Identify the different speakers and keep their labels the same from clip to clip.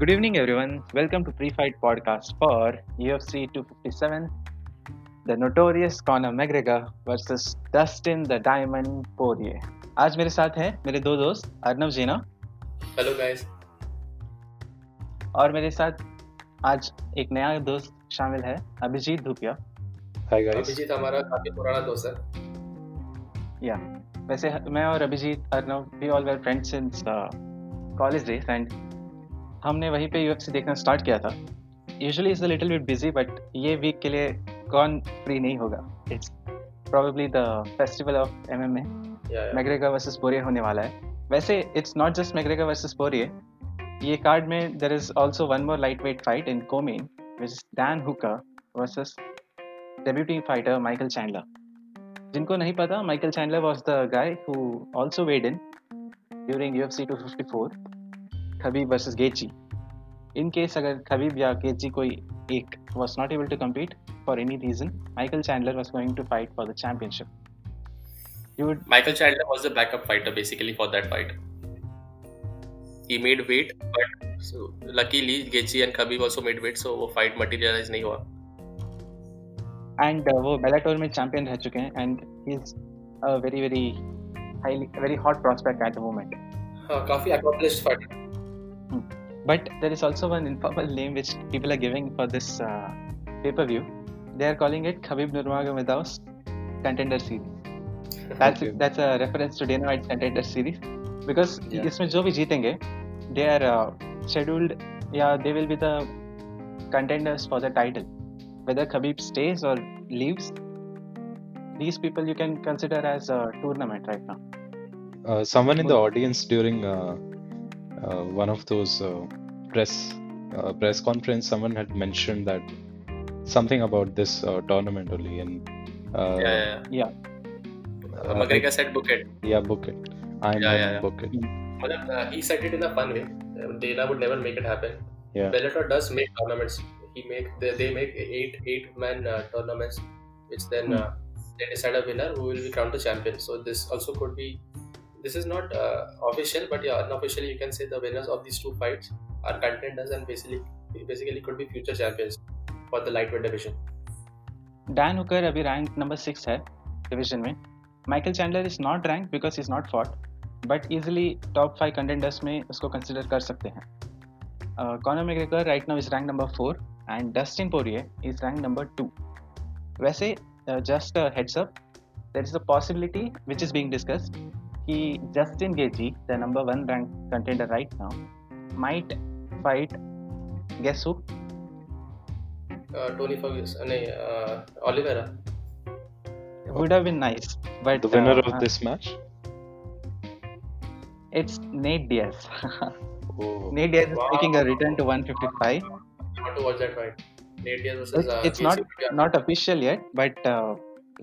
Speaker 1: Good evening, everyone. Welcome to Free Fight Podcast for UFC 257, the notorious Conor McGregor versus Dustin the Diamond Poirier. आज मेरे साथ हैं मेरे दो दोस्त अर्नव जीना
Speaker 2: हेलो गाइस
Speaker 1: और मेरे साथ आज एक नया दोस्त शामिल है अभिजीत धुपिया
Speaker 3: हाय गाइस
Speaker 2: अभिजीत हमारा काफ़ी पुराना दोस्त है
Speaker 1: या वैसे मैं और Abhijeet Arnav we all were friends since college days and हमने वहीं पे यूएफसी देखना स्टार्ट किया था। Usually is a little bit busy but ये वीक के लिए कौन फ्री नहीं होगा। It's probably the festival of M
Speaker 2: M या
Speaker 1: मैग्रेगर वर्सेस पोरिये होने वाला है। वैसे it's not just McGregor versus Poirier ये कार्ड में there is also one more lightweight fight in co-main which is Dan Hooker versus debuting fighter Michael Chandler जिनको नहीं पता Michael Chandler was the guy who also weighed in during U F C two fifty four Khabib versus Gaethje in case अगर Khabib या Gaethje कोई एक was not able to compete for any reason Michael Chandler was going to fight for the championship You would
Speaker 2: Michael Chandler was the backup fighter basically for that fight. He made weight, but so luckily Gaethje and Khabib also made weight, so वो fight materialize नहीं हुआ.
Speaker 1: And वो बेलाटोर में champion रह चुके हैं and he is a very very highly very hot prospect at the moment
Speaker 2: हाँ काफ़ी accomplished fighter.
Speaker 1: But there is also one informal name which people are giving for this पे per view they are calling it Khabib Nurmagomedov's contender series that's
Speaker 3: Okay.
Speaker 1: that's a reference to Dana White's contender series because
Speaker 3: Yeah.
Speaker 1: इसमें जो भी जीतेंगे they are uh, scheduled yeah they will be the contenders for the title whether Khabib stays or leaves these people you can consider as a tournament right now
Speaker 3: Uh, someone in the audience during uh, uh, uh, one of those uh, press uh, press conference, someone had mentioned that something about this tournament only, and
Speaker 2: yeah, yeah, yeah. McGregor said book it.
Speaker 3: Yeah, book it. I
Speaker 2: yeah, yeah, yeah.
Speaker 3: book it.
Speaker 2: Well, he said it in a fun way. Dana would never make it happen.
Speaker 3: Yeah.
Speaker 2: Bellator does make tournaments. He make they, they make eight eight man uh, tournaments, which then
Speaker 1: mm.
Speaker 2: uh, they decide a winner who will be crowned the champion. So this also could be This is not uh, official, but yeah, unofficially you can say the winners of these two fights are contenders and basically basically could be future champions for the lightweight division.
Speaker 1: Dan Hooker अभी rank number six है division में Michael Chandler is not rank because is not fought but easily top five contenders में उसको consider कर सकते हैं Conor McGregor right now is rank number four and Dustin पोरिये is rank number two वैसे just heads up there is a possibility which is being discussed Justin Gaethje, the number one ranked contender right now, might fight. Guess who?
Speaker 2: Uh, Tony Ferguson. Uh, no, uh, Oliveira.
Speaker 1: Would have been nice, but
Speaker 3: the winner of uh, this match.
Speaker 1: It's Nate Diaz.
Speaker 3: Oh.
Speaker 1: Nate Diaz is making a return to 155.
Speaker 2: Want to watch that fight. Nate Diaz versus.
Speaker 1: it's, it's not not official yet, but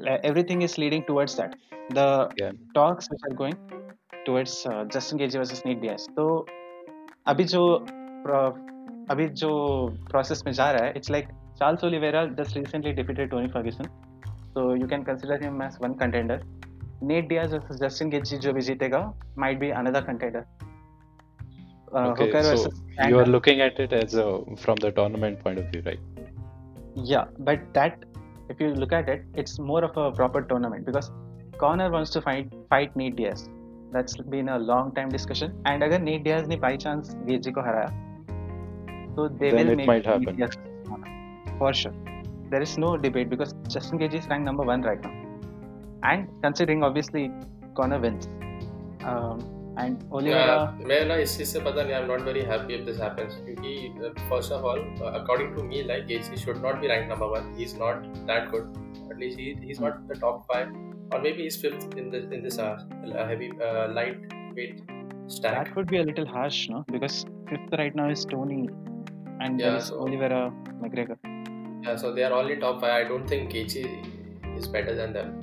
Speaker 1: uh, everything is leading towards that. The talks which are going towards uh, Justin Gaethje versus Nate Diaz. So, अभी जो अभी जो process में जा रहा है, it's like Charles Oliveira just recently defeated Tony Ferguson. So you can consider him as one contender. Nate Diaz versus Justin Gaethje जो भी जीतेगा, might be another contender. Uh,
Speaker 3: okay, so you are looking at it as from the tournament point of view, right?
Speaker 1: Yeah, but that if you look at it, it's more of a proper tournament because Conor wants to fight fight Nate Diaz. That's been a long time discussion. And again, Nate Diaz ni by chance VG ko haraya, so they
Speaker 3: then
Speaker 1: will
Speaker 3: it
Speaker 1: make
Speaker 3: might happen.
Speaker 1: Nate Diaz for sure. There is no debate because Justin Gaethje is ranked number one right now, and considering obviously Conor wins. Um,
Speaker 2: and मैं ना इस चीज़ से पता नहीं I am not very happy if this happens क्योंकि first of all according to me like Gaethje should not be rank number 1 he is not that good at least he is not the top five और maybe is fifth in this in this heavy lightweight stack.
Speaker 1: Would be a little harsh no? Because fifth right now is Tony and
Speaker 2: yeah, so,
Speaker 1: Oliveira McGregor.
Speaker 2: Yeah so they are only top five. I don't think Gaethje is better than them.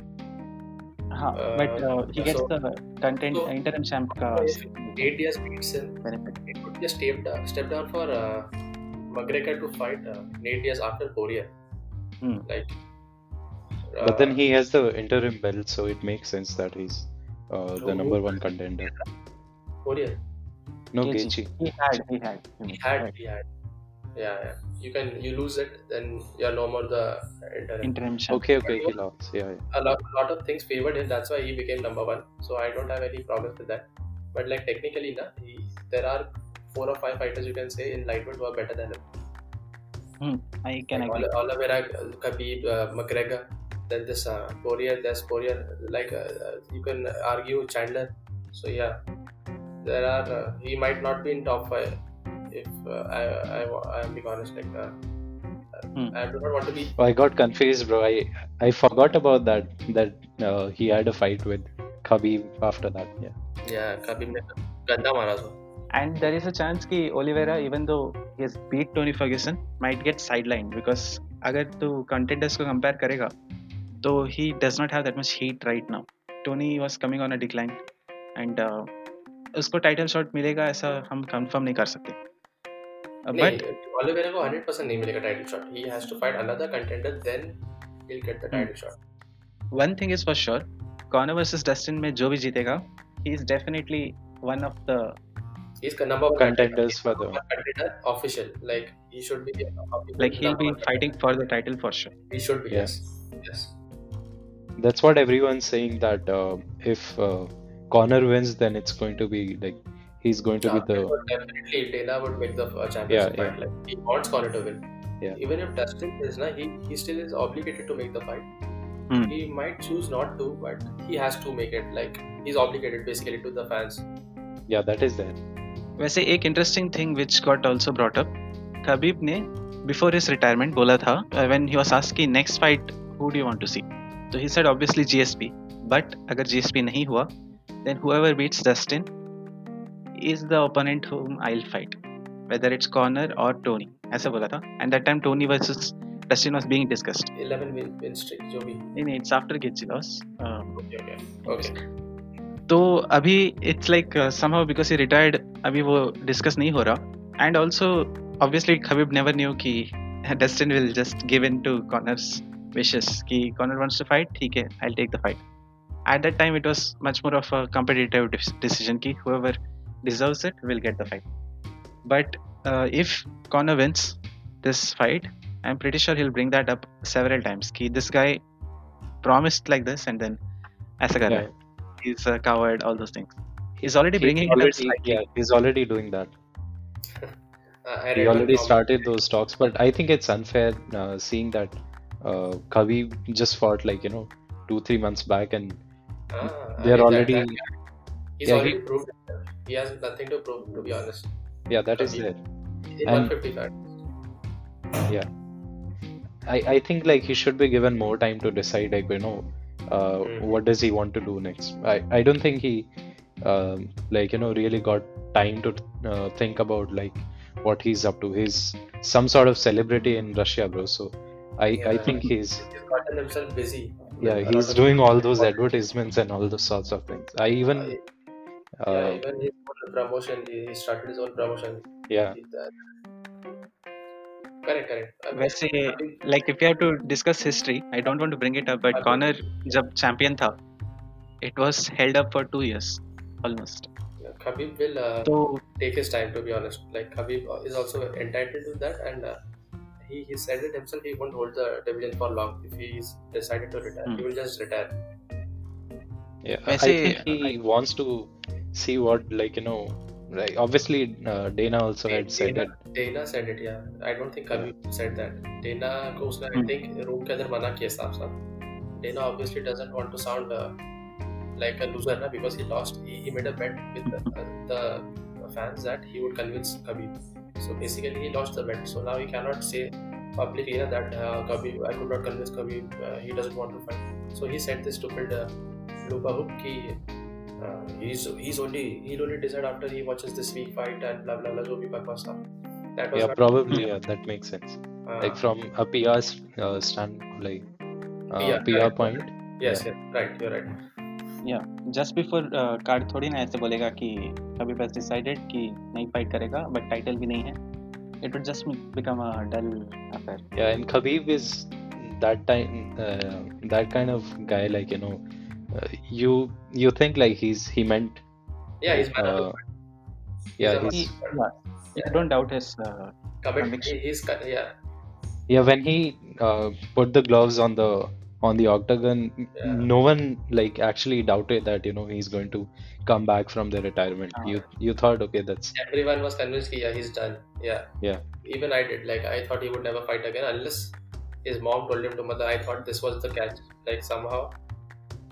Speaker 1: हाँ,
Speaker 2: Uh,
Speaker 1: but uh, he gets
Speaker 2: so-
Speaker 1: the content
Speaker 2: so-
Speaker 1: interim champ का
Speaker 2: if Nate Diaz beats him
Speaker 1: benefit.
Speaker 2: it would be a step down, step down for uh, McGregor to fight uh, Nate Diaz after Poirier
Speaker 1: Hmm.
Speaker 2: like
Speaker 3: but then
Speaker 2: uh,
Speaker 3: he has the interim belt, so it makes sense that he's uh, the number one contender.
Speaker 2: Poirier
Speaker 3: No,
Speaker 1: Gaethje.
Speaker 3: Gaethje.
Speaker 1: He had, he had.
Speaker 2: He had, he had. Yeah, yeah. You can you lose it, then you're no more the interim.
Speaker 1: interim champ.
Speaker 3: Okay, okay, he lost. Yeah, yeah.
Speaker 2: a lot, lot of things favored him. That's why he became number one. So I don't have any problems with that. But like technically, na, he, there are four or five fighters you can say in lightweight who are better than him.
Speaker 1: Hmm, I can
Speaker 2: Like
Speaker 1: agree.
Speaker 2: Ol- Oliveira, Khabib, uh, McGregor. Then this uh, Poirier, there's Poirier. Like uh, uh, you can argue Chandler. So yeah, there are. Uh, he might not be in top five. If uh, I, I, wa- I being honest, like uh,
Speaker 1: Hmm.
Speaker 2: I do not want to be.
Speaker 3: Oh, I got confused, bro. I I forgot about that. That uh, he had a fight with Khabib after that. Yeah.
Speaker 2: Yeah, Khabib ने गंदा मारा था.
Speaker 1: And there is a chance कि Oliveira, even though he has beat Tony Ferguson, might get sidelined because अगर तू contenders को compare करेगा, तो he does not have that much heat right now. Tony was coming on a decline, and uh, उसको title shot मिलेगा ऐसा हम confirm नहीं कर सकते. Uh, but
Speaker 2: बट ऑलिवेरा को 100% नहीं मिलेगा title shot he has to fight another contender then he will get the title shot
Speaker 1: one thing is for sure Connor versus Dustin में जो भी जीतेगा he is definitely one of the
Speaker 2: he is number one
Speaker 3: contenders for the
Speaker 2: contender official. Like he should be
Speaker 1: like he'll be fighting for the title for sure.
Speaker 2: He should be yes. Yes.
Speaker 3: That's what everyone's saying that uh, if uh, Conor wins then it's going to be like he's going to
Speaker 2: Yeah,
Speaker 3: be the
Speaker 2: definitely Dana would make the uh, championship
Speaker 3: Yeah,
Speaker 2: fight. Like he wants Conor to win.
Speaker 3: Yeah.
Speaker 2: Even if Dustin is na, he he still is obligated to make the fight.
Speaker 1: Hmm.
Speaker 2: He might choose not to, but he has to make it. Like he's obligated basically to the fans.
Speaker 3: yeah that is there.
Speaker 1: वैसे एक interesting thing which got also brought up Khabib ने before his retirement बोला था when he was asked कि next fight who do you want to see तो he said obviously GSP but अगर GSP नहीं हुआ then whoever beats Dustin is the opponent whom I'll fight whether it's Connor or Tony ऐसा बोला था and that time Tony versus Dustin was being discussed
Speaker 2: 11 win, win streak जो भी.
Speaker 1: in it's after Gaethje loss um,
Speaker 2: Okay, okay. Okay.
Speaker 1: तो अभी it's like somehow because he retired अभी वो discuss नहीं हो रहा and also obviously Khabib never knew कि Dustin will just give in to Connor's wishes कि कॉर्नर वांट्स टू फाइट ठीक है I take the fight at that time it was much more of a competitive decision कि whoever deserves it will get the fight. But uh, if Conor wins this fight, I'm pretty sure he'll bring that up several times. He, this guy promised like this, and then as a guy, yeah. he's a coward, all those things. He's already
Speaker 3: he's
Speaker 1: bringing
Speaker 3: already, Yeah, he's already doing that.
Speaker 2: uh,
Speaker 3: he already started those talks, but I think it's unfair uh, seeing that uh, Khabib just fought like, you know, two, three months back, and
Speaker 2: ah,
Speaker 3: they're
Speaker 2: I mean,
Speaker 3: already.
Speaker 2: That, that, he's
Speaker 3: yeah,
Speaker 2: already
Speaker 3: he,
Speaker 2: proved himself. He has nothing to prove, to be honest.
Speaker 3: yeah that is there.
Speaker 2: In 155.
Speaker 3: Yeah, I I think like he should be given more time to decide like you know uh,
Speaker 2: Mm.
Speaker 3: what does he want to do next. I I don't think he um, like you know really got time to uh, think about like what he's up to. He's some sort of celebrity in Russia, bro. So I I think he's
Speaker 2: He's gotten himself busy.
Speaker 3: yeah he's doing all those advertisements and all those sorts of things. I even
Speaker 2: yeah,
Speaker 3: uh,
Speaker 2: even his promotion, he started his own promotion.
Speaker 3: Yeah.
Speaker 2: Correct, correct.
Speaker 1: वैसे like if you have to discuss history, I don't want to bring it up, but Conor जब champion था, it was held up for two years almost.
Speaker 2: Khabib will uh,
Speaker 1: so,
Speaker 2: take his time to be honest. Like Khabib is also entitled to that, and uh, he, he said it himself. He won't hold the division for long if he's decided to retire. He hmm. will just retire.
Speaker 3: Yeah, I think he I, wants to see what like you know like obviously uh, Dana also had
Speaker 2: Dana, said
Speaker 3: it.
Speaker 2: Dana said it, yeah. I don't think Khabib said that. Dana को I
Speaker 1: hmm.
Speaker 2: think room के अंदर मना किया साफ साफ. Dana obviously doesn't want to sound uh, like a loser na, because he lost. He, he made a bet with the, uh, the fans that he would convince Khabib. So basically he lost the bet. So now he cannot say publicly yeah, that uh, I could not convince Khabib. Uh, he doesn't want to fight. So he said this stupid uh, loop hoop Uh, he's he's only he'll only decide after he watches this week fight and blah blah blah so blah, stuff. That was
Speaker 3: yeah, probably yeah, that makes sense.
Speaker 2: Uh,
Speaker 3: like from a PR uh, stand like uh,
Speaker 2: yeah,
Speaker 3: PR,
Speaker 2: right.
Speaker 3: point.
Speaker 2: Yes, yeah. yeah, right, you're right.
Speaker 1: या just before card थोड़ी ना ऐसे बोलेगा कि कभी बस decided कि नहीं फाइट करेगा बट टाइटल भी नहीं है it would just become a dull affair
Speaker 3: या and Khabib is that time that kind of guy like you know uh, you you think like he's he meant
Speaker 2: Yeah, he's man of the
Speaker 3: uh. Yeah,
Speaker 2: He's
Speaker 3: he's
Speaker 1: He, yeah, I don't doubt his. Uh,
Speaker 2: commit.
Speaker 1: conviction.
Speaker 2: He's yeah.
Speaker 3: yeah when he uh, put the gloves on the on the octagon
Speaker 2: Yeah.
Speaker 3: no one like actually doubted that you know he's going to come back from the retirement
Speaker 1: Ah.
Speaker 3: you you thought okay that's
Speaker 2: Everyone was convinced. that, Yeah, he's done. Yeah.
Speaker 3: yeah
Speaker 2: Even I did. Like I thought he would never fight again unless his mom told him to mother. I thought this was the catch. Like somehow.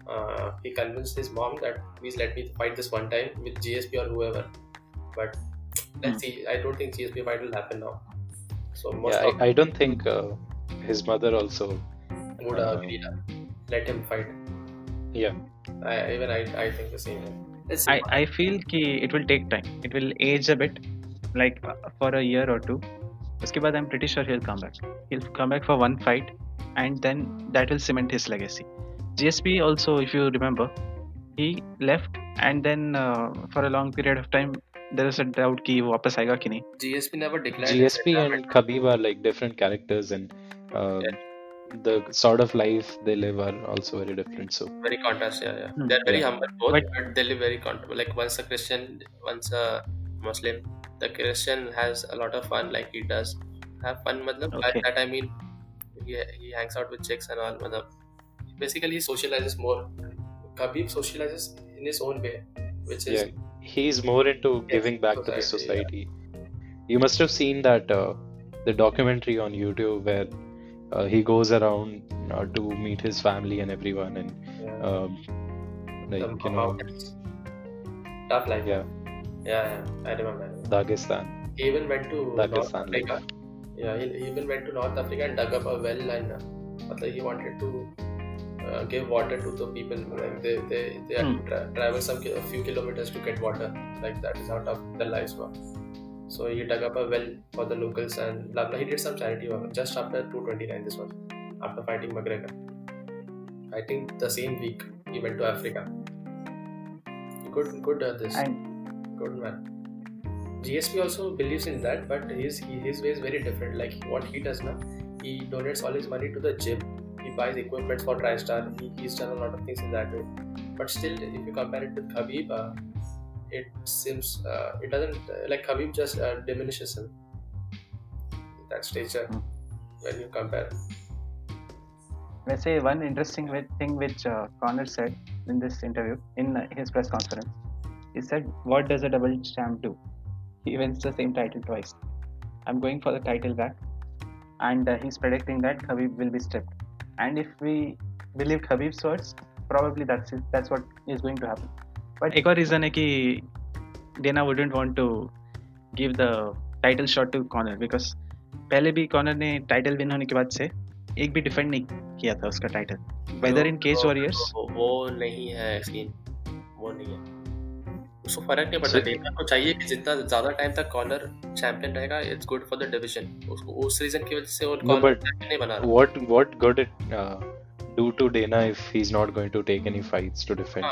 Speaker 2: Uh, he convinced his mom that please let me fight this one time with GSP or whoever. But let's see. I don't think GSP fight will happen now. So most
Speaker 3: yeah
Speaker 2: of
Speaker 3: I, I don't think uh, his mother also
Speaker 2: would
Speaker 3: uh,
Speaker 2: agree. uh, Let him fight.
Speaker 3: yeah
Speaker 2: I, even I, I think the same. way. Let's see.
Speaker 1: I, I feel कि it will take time. It will age a bit, like uh, for a year or two. उसके बाद I'm pretty sure he'll come back. He'll come back for one fight, and then that will cement his legacy. GSP also, if you remember, he left and then uh, for a long period of time there is a doubt that he will come back
Speaker 2: GSP never declared.
Speaker 3: GSP and Khabib are like different characters and uh, yeah. the sort of life they live are also very different. So
Speaker 2: very contrast, yeah, yeah.
Speaker 1: Hmm.
Speaker 2: They're very
Speaker 3: yeah.
Speaker 2: humble both,
Speaker 1: but,
Speaker 2: but they live very contrast. Like once a Christian, once a Muslim, the Christian has a lot of fun, like he does have fun. Matlab,
Speaker 1: okay.
Speaker 2: By that I mean, he, he hangs out with chicks and all. Matlab, basically he socializes more. Khabib socializes in his own way which is
Speaker 3: yeah he's more into giving back to the
Speaker 2: society,
Speaker 3: society. You must have seen that uh, the documentary on youtube where uh, he goes around uh, to meet his family and everyone and
Speaker 2: yeah,
Speaker 3: um, like you know
Speaker 2: tough life.
Speaker 3: Yeah.
Speaker 2: Yeah, yeah i remember
Speaker 3: dagestan.
Speaker 2: He even went to north
Speaker 3: Dagestan, like-
Speaker 2: yeah he, he even went to north africa and dug up a well and uh, he wanted to uh, give water to the people like they they, they had to
Speaker 1: Hmm.
Speaker 2: tra- travel some a few kilometers to get water like that is how tough their lives were so he dug up a well for the locals and blah blah he did some charity work just after 229 this was after fighting mcgregor i think the same week he went to africa good good at this
Speaker 1: And
Speaker 2: Good man. GSP also believes in that, but his his way is very different. Like what he does now, he donates all his money to the gym. He buys equipment for TriStar. He, he's done a lot of things in that way. But still, if you compare it with Khabib, uh, it seems uh, it doesn't uh, like Khabib just uh, diminishes him. That stature
Speaker 1: Hmm.
Speaker 2: when you compare.
Speaker 1: let's say one interesting thing which uh, Conor said in this interview in uh, his press conference. He said, "What does a double champ do? He wins the same title twice. I'm going for the title back, and uh, he's predicting that Khabib will be stripped. And if we believe Khabib's words, probably that's it, that's what is going to happen. But एक और reason है कि Dana wouldn't want to give the title shot to Connor because पहले भी Connor ने title win होने के बाद से एक भी डिफेंड नहीं किया था उसका title whether in Cage Warriors
Speaker 2: वो, वो नहीं है सीन वो नहीं है उसको फ़र्क नहीं पड़ता। डेटा को चाहिए कि जितना ज़्यादा टाइम तक कॉलर चैंपियन रहेगा it's good for the division उसको उस रीजन की वजह से वो
Speaker 3: कॉलर
Speaker 2: चैंपियन नहीं बना रहा।
Speaker 3: What what good do to Dana if he is not going to take any fights to defend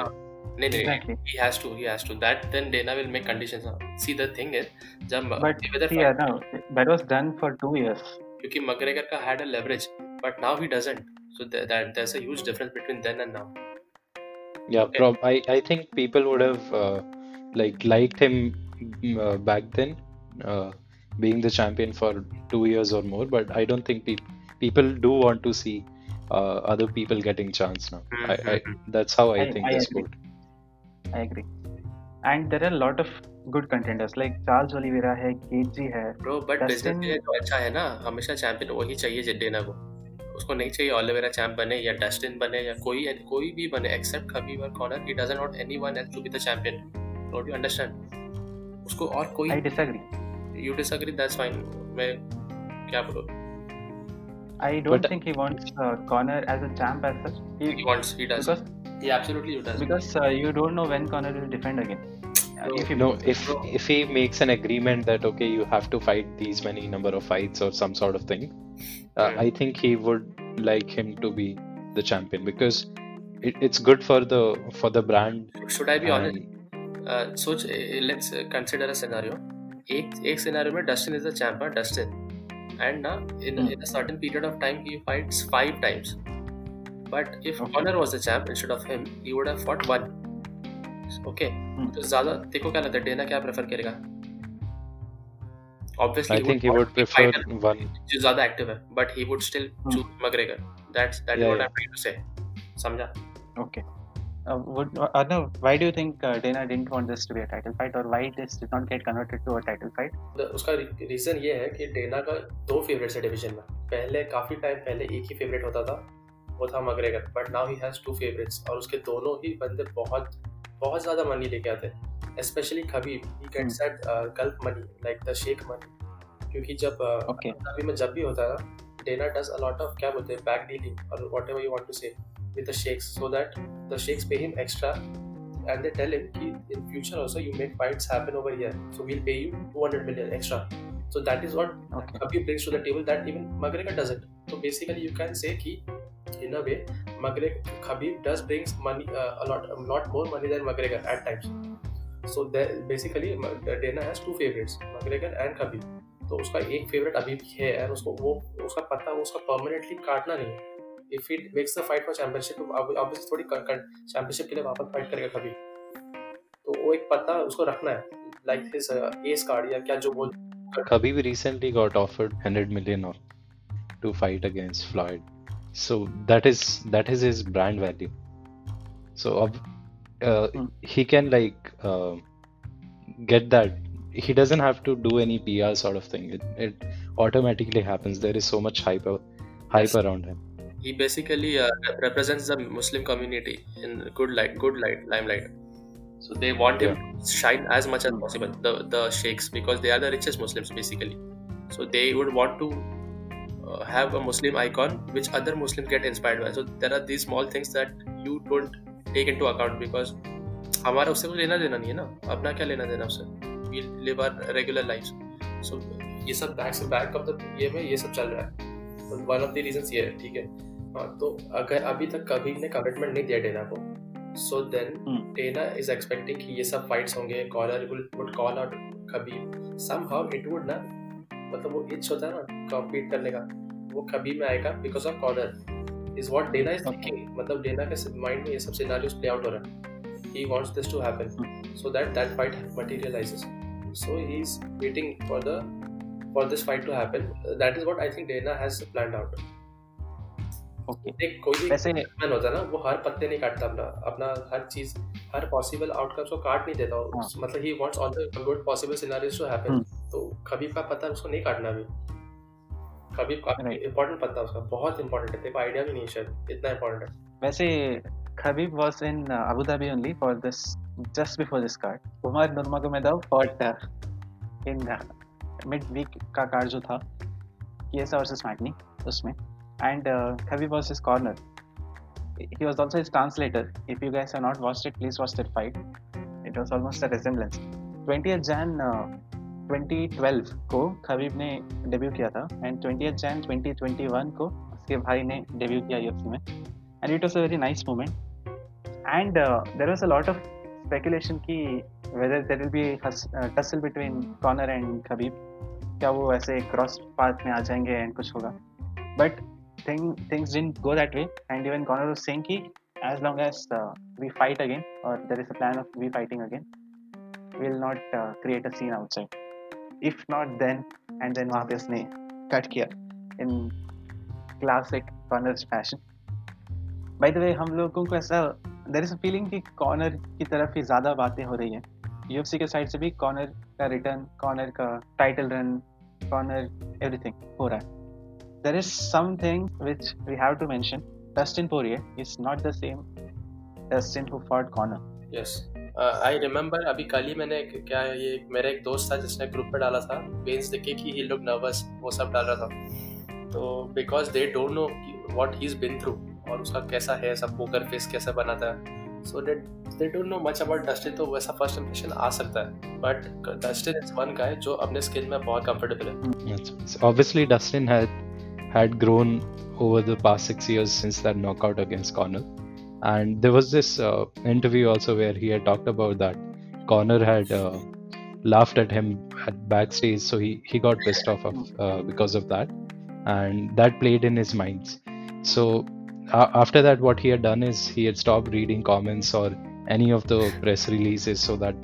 Speaker 2: नहीं नहीं he has to he has to that then Dana will make conditions see the thing is जब
Speaker 1: but
Speaker 2: या
Speaker 1: ना that was done for 2 years
Speaker 2: क्योंकि McGregor का had a leverage but now he doesn't so that there is a huge difference between then and now
Speaker 3: Yeah,
Speaker 2: okay.
Speaker 3: prob- I, I think people would have uh, like liked him mm, uh, back then uh, being the champion for two years or more but I don't think pe- people do want to see uh, other people getting chance now I, I that's how I,
Speaker 1: I-
Speaker 3: think
Speaker 1: I
Speaker 3: the
Speaker 1: agree.
Speaker 3: sport
Speaker 1: I agree and there are a lot of good contenders like Charles Oliveira है KG है
Speaker 2: bro but business
Speaker 1: Dustin-
Speaker 2: के लिए जो अच्छा है ना हमेशा champion वही चाहिए डेना को उसको नहीं चाहिए ऑलिवेरा चैंप बने या डस्टिन बने या कोई कोई भी बने एक्सेप्ट खबीब और corner he doesn't want anyone else to be the champion Don't you understand उसको और कोई
Speaker 1: I disagree
Speaker 2: you disagree that's fine मैं क्या बोलूँ
Speaker 1: I don't
Speaker 3: But-
Speaker 1: think he wants uh, Connor as a champ as such he,
Speaker 2: he wants he does
Speaker 1: because
Speaker 2: he absolutely does
Speaker 1: because uh, you don't know when Connor will defend again Uh,
Speaker 2: No,
Speaker 1: if he
Speaker 3: no if if he makes an agreement that okay you have to fight these many number of fights or some sort of thing uh,
Speaker 2: Hmm.
Speaker 3: i think he would like him to be the champion because it, it's good for the for the brand
Speaker 2: should I be honest uh, सोच let's consider a scenario एक एक scenario में Dustin is the champ Dustin and ना
Speaker 1: in.
Speaker 2: In a certain period of time he fights five times but if
Speaker 1: Okay.
Speaker 2: Conor was the champ instead of him he would have fought one
Speaker 1: okay.
Speaker 2: तो ज़्यादा देखो क्या लगता है Dana क्या prefer करेगा obviously
Speaker 3: I think he would prefer one.
Speaker 2: जो ज़्यादा एक्टिव है
Speaker 1: but
Speaker 2: he would still. Choose McGregor
Speaker 3: that's
Speaker 2: that what
Speaker 3: I.
Speaker 2: Am trying to say समझा
Speaker 1: Okay. Uh, would Arnav, why do you think uh, Dana didn't want this to be a title fight, or why this did not get converted to a title fight?
Speaker 2: The- उसका reason ये है कि Dana का दो favourites है division में। पहले काफ़ी टाइम पहले एक ही फेवरेट होता था वो था McGregor but now he has two favourites और उसके दोनों ही बंदे बहुत बहुत ज़्यादा मनी लेके आते specially Khabib he gets that Gulf money like the sheikh money क्योंकि जब uh,
Speaker 1: Okay.
Speaker 2: में जब भी होता है Dana does a lot of क्या बोलते हैं बैक डीलिंग और whatever you want to say with the sheikhs so that the sheikhs pay him extra and they tell him कि in future also you make fights happen over here so we'll pay you 200 million extra so that is what
Speaker 1: Okay.
Speaker 2: Khabib brings to the table that even McGregor doesn't so basically you can say कि in a way McGregor Khabib does brings money uh, a lot a lot more money than McGregor at times so there basically Dana has two favorites McGregor and Khabib तो उसका एक favourite अभी भी है और उसको वो उसका पता वो उसका परमानेंटली काटना नहीं है if it makes the fight for championship obviously थोड़ी चैंपियनशिप के लिए वापस फाइट करेगा कभी तो वो एक पता उसको रखना है लाइक हिज एस कार्ड या क्या जो बोल
Speaker 3: Khabib recently got offered 100 million or to fight against Floyd. So that is that is his brand value. So ob- uh,
Speaker 1: Hmm.
Speaker 3: he can like uh, get that. He doesn't have to do any PR sort of thing. It, it automatically happens. There is so much hype hype
Speaker 2: Yes.
Speaker 3: around him.
Speaker 2: He basically uh, represents the muslim community in good light good light limelight so they want him to shine as much as possible the the sheikhs because they are the richest muslims basically so they would want to uh, have a muslim icon which other muslims get inspired by so there are these small things that you don't take into account because हमारा उससे कुछ लेना देना नहीं है ना अपना क्या लेना देना उससे we live our regular life so ये सब बैक से बैक ऑफ़ द ये में ये सब चल रहा है वन ऑफ़ द रीजंस ये है ठीक है हाँ तो अगर अभी तक कभी ने कमिटमेंट नहीं दिया डेना को so
Speaker 1: then.
Speaker 2: Dana is expecting कि ये सब फाइट्स होंगे collar will would call out कभी। सम हाउ इट वुड ना मतलब वो इच होता है ना कॉम्पीट करने का वो कभी में आएगा because of collar is what Dana
Speaker 1: is
Speaker 2: thinking मतलब डेना के माइंड में ये सब सिनेरियोस प्ले आउट हो रहा है। He wants this to happen so that that fight materializes so he's waiting for the for this fight to happen that is what i think dana has planned
Speaker 1: Okay.
Speaker 2: देख कोई भी
Speaker 1: वैसे
Speaker 2: man होता है ना वो हर पत्ते नहीं काटता अपना अपना हर चीज़ हर पॉसिबल आउटकम्स को काट नहीं देता
Speaker 1: हाँ।
Speaker 2: मतलब he wants all the good possible scenarios to
Speaker 1: happen.
Speaker 2: तो खबीब का पता उसको नहीं काटना अभी खबीब काफ़ी इंपॉर्टेंट पता है उसका बहुत इंपॉर्टेंट है तेरे को आइडिया भी नहीं है शायद इतना इंपॉर्टेंट है
Speaker 1: वैसे Khabib was in uh, Abu Dhabi only for this just before this card. Umar Nurmagomedov fought uh, in uh, midweek का कार्ड जो था Chiesa versus Magny उसमें and uh, Khabib was his corner. He was also his translator. If you guys have not watched it, please watch that fight. It was almost a resemblance. 20th Jan uh, 2012 को Khabib ने debut किया था and 20th Jan 2021 को उसके भाई ने debut किया UFC में it was a very nice moment. And uh, there was a lot of speculation कि will be hus- uh, tussle between Conor and Khabib. क्या वो ऐसे क्रॉस पाथ में आ जाएँगे एंड कुछ होगा but thing things didn't go that way and even Connor was saying कि as long as uh, we fight again or there is a plan of we fighting again we'll not uh, create a scene outside if not then and then वहाँ पे उसने cut किया in classic Connor's fashion by the way हम लोगों को ऐसा there is a feeling कि corner की तरफ़ ही ज़्यादा बातें हो रही हैं यूएफसी के साइड से भी कॉर्नर का रिटर्न कॉर्नर का टाइटल रन कॉर्नर एवरीथिंग हो रहा है there is something which we have to mention Dustin Poirier is not the same Dustin who fought Connor
Speaker 2: yes I remember अभी कल ही मैंने क्या ये मेरा एक दोस्त था जिसने ग्रुप पे डाला था। बेन्स देखे कि ही लुक नर्वस वो सब डाल रहा था। तो because they don't know what he is been through और उसका कैसा है सब पोकर फेस कैसा बनाता है। So they they don't know much about Dustin तो वैसा फ़र्स्ट इंप्रेशन आ सकता है। But Dustin is one guy जो अपने स्किन में बहुत कंफर्टेबल है।
Speaker 3: Yes. Obviously, Dustin had grown over the past six years since that knockout against Conor, and there was this uh, interview also where he had talked about that Conor had uh, laughed at him at backstage, so he he got pissed off of, uh, because of that, and that played in his minds. So after that, what he had done is he had stopped reading comments or any of the press releases so that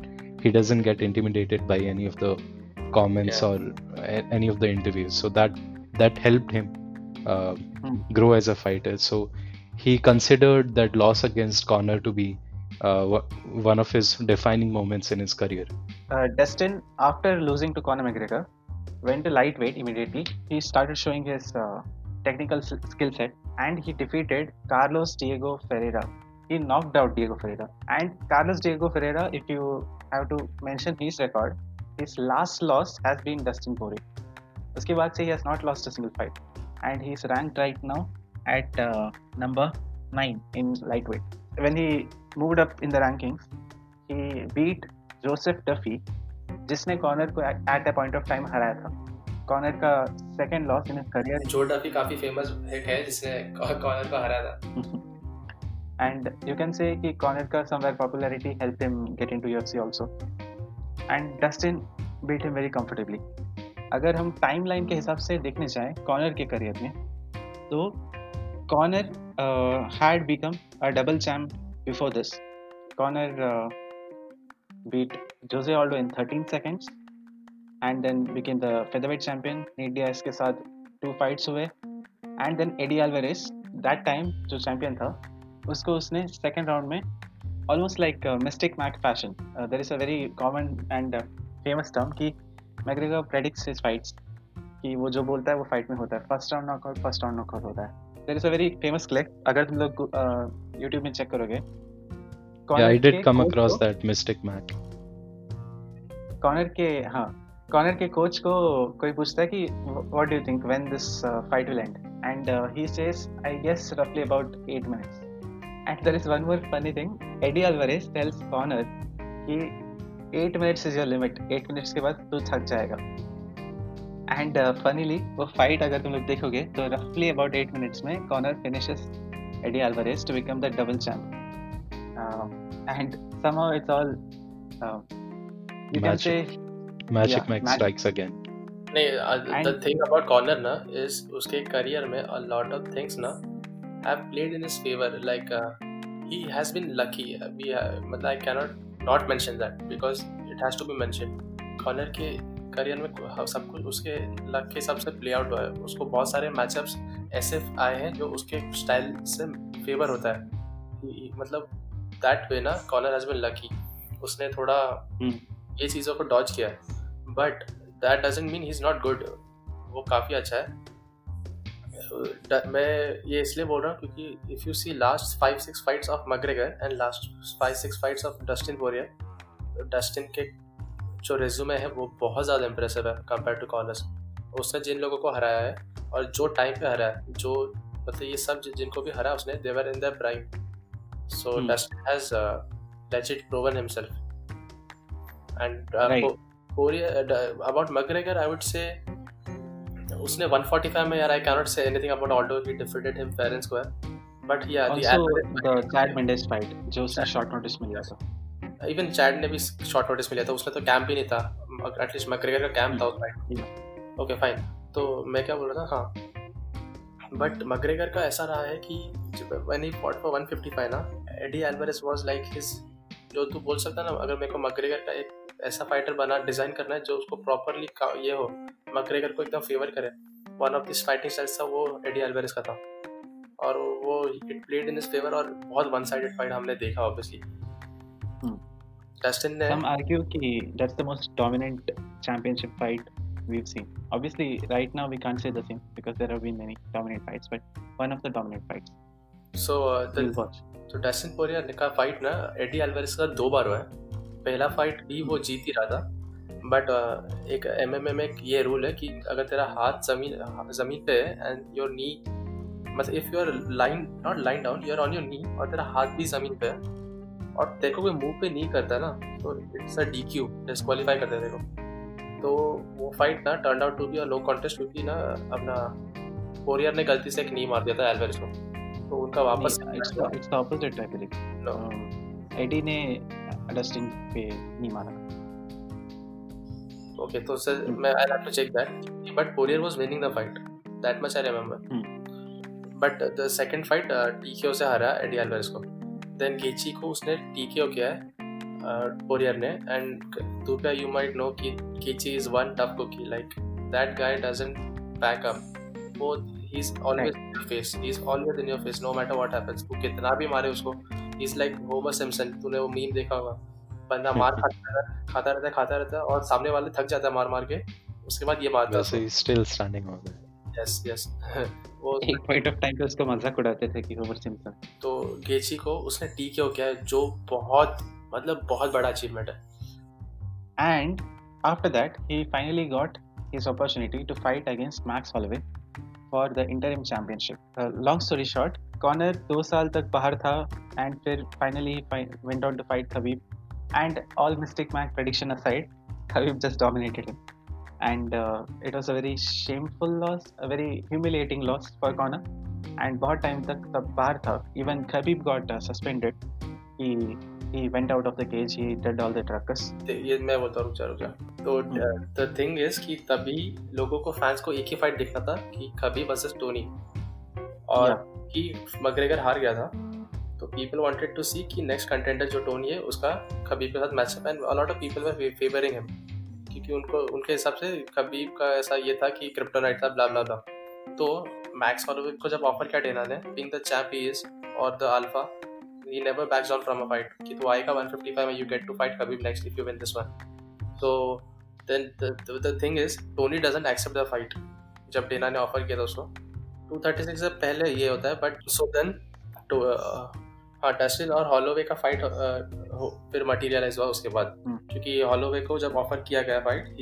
Speaker 3: he doesn't get intimidated by any of the comments
Speaker 2: Yeah.
Speaker 3: or a- any of the interviews. So that that helped him uh,
Speaker 1: Hmm.
Speaker 3: grow as a fighter. So he considered that loss against Conor to be uh, w- one of his defining moments in his career.
Speaker 1: Uh, Dustin, after losing to Conor McGregor, went to lightweight immediately. He started showing his uh, technical s- skill set and he defeated Carlos Diego Ferreira. He knocked out Diego Ferreira. And Carlos Diego Ferreira, if you have to mention his record, his last loss has been Dustin Poirier. उसके बाद से he has not lost a single fight. And he is ranked right now at uh, number 9 in lightweight. When he moved up in the rankings, he beat Joseph Duffy जिसने corner को at a point of time हराया था. Corner का second loss in career
Speaker 2: जो Duffy काफ़ी famous hit है जिसने corner को हराया था.
Speaker 1: एंड यू कैन से कि कॉर्नर का somewhere popularity help him get into UFC also and Dustin beat him very comfortably अगर हम टाइमलाइन के हिसाब से देखने जाए कॉर्नर के करियर में तो Connor had become a double champ before this Connor beat Jose Aldo in thirteen seconds and then became the featherweight champion नीडियास के साथ टू फाइट्स हुए and then Eddie Alvarez that time जो champion था, उसको उसने second round में almost like Mystic Mac fashion there is a very common and famous term की McGregor predicts his fights कि वो जो बोलता है वो फाइट में होता है। First round knockout first round knockout होता है। There is a very famous clip अगर तुम लोग यूट्यूब में चेक करोगे।
Speaker 3: Yeah, I did
Speaker 1: के
Speaker 3: come
Speaker 1: coach
Speaker 3: across
Speaker 1: को-
Speaker 3: that Mystic Mac.
Speaker 1: कॉर्नर के हाँ कॉर्नर के कोच को कोई पूछता है कि what do you think when this fight will end and he says I guess रफली about 8 minutes and there is one more funny thing Eddie Alvarez tells Connor कि 8 minutes is your limit 8 minutes के बाद तू थक जाएगा। And funnily वो fight अगर तुम लोग देखोगे तो रफली अबाउट 8 मिनट्स में Connor finishes Eddie Alvarez to become the double champ and somehow it's all uh, you can
Speaker 3: Magic.
Speaker 1: say
Speaker 3: Magic
Speaker 1: Yeah,
Speaker 3: Mac strikes again.
Speaker 2: नहीं द थिंग अबाउट कॉर्नर ना इज़ उसके करियर में a lot of things ना have played in his favour like he has been lucky we मतलब I can not not mention that because it has to be mention Connor के career में सब कुछ उसके luck के हिसाब से प्ले आउट हुआ है। उसको बहुत सारे मैचअप्स ऐसे आए हैं जो उसके स्टाइल से फेवर होता है। मतलब दैट वे ना कॉर्नर हैज़ बीन लकी उसने थोड़ा
Speaker 1: हम्म।
Speaker 2: ये चीज़ों को डॉच किया। है but that doesn't mean he is not good वो काफ़ी अच्छा है। मैं ये इसलिए बोल रहा हूँ क्योंकि if you see last five six fights of McGregor and last five six fights of Dustin Poirier Dustin के जो रेज्यूमे है वो बहुत ज़्यादा इंप्रेसिव है कंपेयर टू कॉलर्स उसने जिन लोगों को हराया है और जो टाइम पे हराया है जो मतलब ये सब जिनको भी हरा उसने they were in the prime
Speaker 1: so.
Speaker 2: Dustin has legit proven himself and uh,
Speaker 1: Right.
Speaker 2: Po- Poirier, uh, उसने 145 में यार I cannot say anything about Aldo he defeated him fair and square but yeah the
Speaker 1: also
Speaker 2: Alvarez
Speaker 1: the
Speaker 2: fight-
Speaker 1: Chad जो उसने short notice में लिया था
Speaker 2: even Chad ने भी शॉर्ट नोटिस में लिया था उसने तो कैंप ही नहीं था. एटलीस्ट मैग्रेगर का कैंप था उस फाइट ओके फाइन तो मैं क्या बोल रहा था? हाँ. बट मैग्रेगर का ऐसा रहा है कि व्हेन ही फॉट फॉर 155 ना Eddie Alvarez was like his जो तू बोल सकता ना अगर मेरे को मैग्रेगर का एक ऐसा फाइटर बना डिज़ाइन करना है जो उसको प्रॉपरली ये हो मैग्रेगर को एकदम फेवर करे one of this fighting styles था वो एडी एल्वारेज का था और वो इट प्लेड इन फेवर और बहुत वन साइडेड फाइट हमने देखा ऑब्वियसली
Speaker 1: Hmm.
Speaker 2: डस्टिन ने
Speaker 1: some argue कि that's the most dominant championship fight we've seen obviously right now we can't say the same because there have been many dominant fights but one of the dominant fights
Speaker 2: so
Speaker 1: we'll watch
Speaker 2: तो Dustin Poirier का fight ना Eddie Alvarez का दो बार हुआ है पहला fight भी वो जीत ही रहा था। बट एक एम में एक ये रूल है कि अगर तेरा हाथ ज़मीन ज़मीन पे है एंड योर नी मतलब if you are line not line down you are on your knee और तेरा हाथ भी ज़मीन पे है और तेरे को कोई मुँह पे नहीं करता ना तो it's a D Q disqualify करते तेरे को। तो वो फाइट ना turn out to be no contest क्योंकि ना अपना पोरियर ने गलती से एक नी मार दिया था एल्वेरिस को। तो उनका वापस
Speaker 1: एडी ने इंटरेस्टिंग पे नहीं माना
Speaker 2: Okay, so sir, mm. I have to check that. But Poirier was winning the fight. That much I remember.
Speaker 1: Mm.
Speaker 2: But the second fight TKO से हारा एडी एल्वेस को. Then गेची को उसने TKO किया है पोरियर ने and Dubia you might know कि गेची is one tough cookie like that guy doesn't back up. वो he's always right. in your face. He's always in your face no matter what happens. वो कितना भी मारे उसको is like Homer Simpson तूने वो meme देखा होगा। बंदा मार खाता रहता है खाता रहता है खाता रहता है और सामने वाले थक जाता है मार मार के। उसके बाद ये मारता
Speaker 3: ही स्टिल स्टैंडिंग हो गया।
Speaker 2: यस यस वो
Speaker 1: एक पॉइंट ऑफ़ टाइम पे उसको मज़ाक उड़ाते थे कि होमर सिम्पसन
Speaker 2: तो गेची को उसने टी क्यों किया है जो बहुत मतलब बहुत बड़ा अचीवमेंट है।
Speaker 1: And after that he finally got his opportunity to fight against Max Holloway. for the interim championship. Uh, long story short, Conor दो साल तक बाहर था and फिर finally went on to fight Khabib. And all mistake my prediction aside, Khabib just dominated him. And uh, it was a very shameful loss, a very humiliating loss for Conor. And बहुत time तक तब बाहर Even Khabib got uh, suspended. He went out of the cage. He did all the ruckus.
Speaker 2: ते- ये मैं बोलता हूँ रुक जा रुक जा। तो द थिंग इज़ कि तभी लोगों को फैंस को एक ही फाइट देखना था कि कभी वर्सेस टोनी और कि मग्रेगर हार गया था। तो पीपल वांटेड टू सी कि नेक्स्ट कंटेंडर जो टोनी है उसका खबीब के साथ matchup and a lot of people were favouring him क्योंकि उनको उनके हिसाब से खबीब का ऐसा ये था कि क्रिप्टोनाइट था ब्ला ब्ला ब्ला तो मैक्स हॉलोवे को जब ऑफ़र किया डेना ने being the champ he is और the alpha he never backs down from a fight. कि तू आएगा 155 में you get to fight Khabib next if you win this one. So then the, the, the thing is Tony doesn't accept the fight. जब Dana ने offer किया था उसको। 236 से पहले ये होता है बट सो देन तो हाँ डस्टिन और हॉलोवे का फाइट फिर मटेरियलाइज हुआ उसके बाद।
Speaker 1: हम्म।
Speaker 2: क्योंकि हॉलोवे को जब ऑफ़र किया गया fight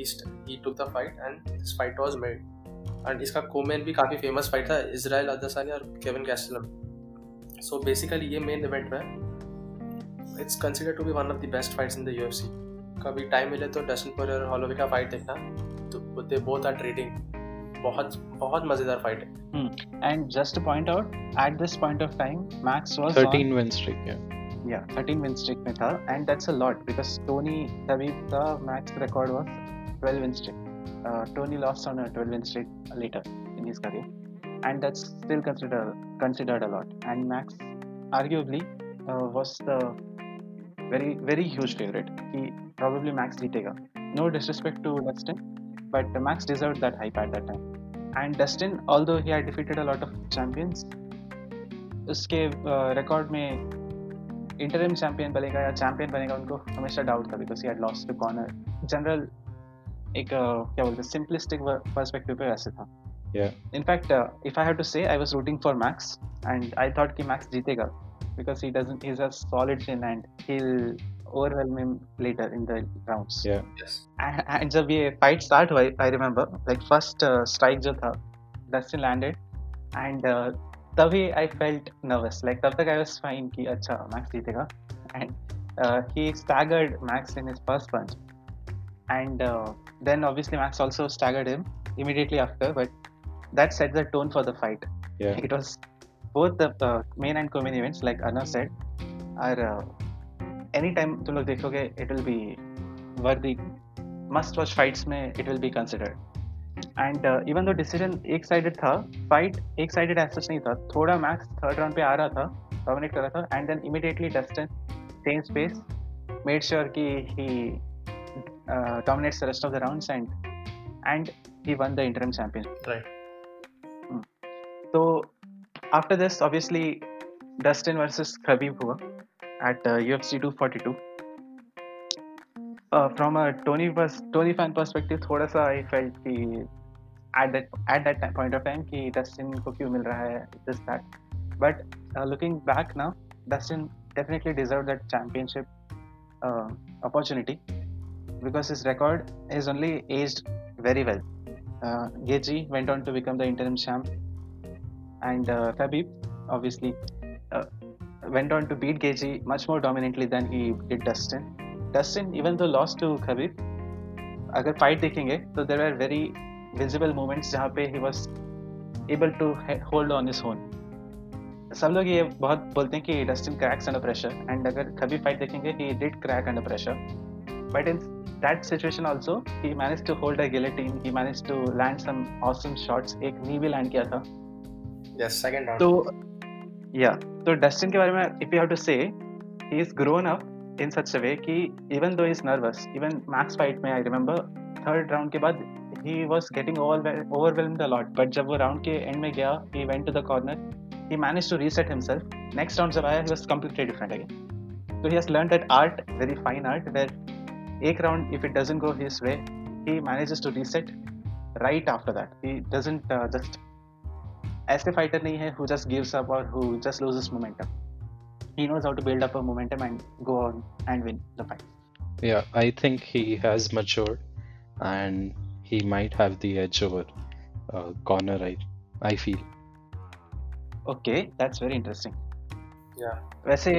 Speaker 2: he took the fight and this fight was made and इसका कोमेन भी काफ़ी फ़ेमस फाइट था इजराइल अदसानी और केविन कैस्टलम सो बेसिकली ये मेन इवेंट में it's considered to be one of the best fights in the you कभी time मिले तो डस्टिन पोरियर और हॉलोवे का फाइट देखना। तो दे बोथ आर ट्रेडिंग बहुत बहुत मज़ेदार फाइट है।
Speaker 1: And just point out at this point of time Max was
Speaker 3: 13 win streak
Speaker 1: या 13 विन स्ट्रीक में था। And that's a lot because Tony तभी का Max record was 12 win streak Tony lost on a 12 win streak later in his career and that's still considered considered a lot. And Max, arguably, uh, was the very very huge favorite. He probably Max जीतेगा. No disrespect to Dustin, but Max deserved that hype at that time. And Dustin, although he had defeated a lot of champions, उसके record में interim champion बनेगा या champion बनेगा उनको हमेशा doubt था because he had lost to Conor general एक uh, क्या बोलते हैं सिंपलिस्टिक पर्सपेक्टिव पे वैसे था
Speaker 3: Yeah.
Speaker 1: In fact if I have to से I was rooting for max and I thought कि मैक्स जीतेगा because he doesn't he is a solid chin and he will overwhelm him letter in the rounds
Speaker 3: Yeah.
Speaker 2: Yes
Speaker 1: and जब ये fight start हुआ I remember like first strike जो था Dustin landed and तभी I felt nervous like तब तक I was fine कि अच्छा मैक्स जीतेगा and he staggered max in his first punch and uh, then obviously max also staggered him immediately after but that set the tone for the fight
Speaker 3: Yeah.
Speaker 1: it was both the uh, main and co-main events like Anna said are uh, anytime तुम लोग देखोगे it will be worthy must watch fights में it will be considered and uh, even though decision एक sided था fight एक sided as such नहीं था थोड़ा max third round पे आ रहा था dominate कर रहा था and then immediately Dustin changed pace made sure कि he uh, dominates the rest of the rounds and and he won the interim championship
Speaker 2: right
Speaker 1: so after this, obviously, Dustin versus Khabib हुआ at uh, UFC 242. Uh, from a Tony pers- Tony fan perspective, थोड़ा सा I felt कि at that at that time, point of time कि Dustin को क्यों मिल रहा है this that. But uh, looking back now, Dustin definitely deserved that championship uh, opportunity because his record is only aged very well. Uh, Gaethje went on to become the interim champ and uh, Khabib obviously uh, went on to beat Gaethje much more dominantly than he did Dustin. Dustin, even though lost to Khabib, अगर fight देखेंगे तो there are very visible moments जहाँ पे he was able to hold on his own सब लोग ये बहुत बोलते हैं कि Dustin cracks under pressure and अगर कभी फाइट देखेंगे he did crack under pressure but in that situation also he manage to hold a guillotine he manage to land some awesome shots एक नी भी लैंड किया था।
Speaker 2: Yes, second round.
Speaker 1: तो या तो डस्टिन के बारे में if you have to say he is grown up in such a way कि even though is nervous even Max fight में आई रिमेंबर थर्ड राउंड के बाद he was getting overwhelmed a lot but जब वो round के end में गया he went to the corner he manage to reset himself next round जब आया he was completely different again तो he has learn that art very fine art where एक round if it doesn't go his way he manages to reset right after that. He doesn't uh, just ऐसे fighter नहीं है who just gives up और who just lose momentum he knows how to build up a momentum and go on and win the fight
Speaker 3: yeah I think he has matured and he might have the edge over Conor I I feel
Speaker 1: okay that's very interesting
Speaker 2: yeah
Speaker 1: वैसे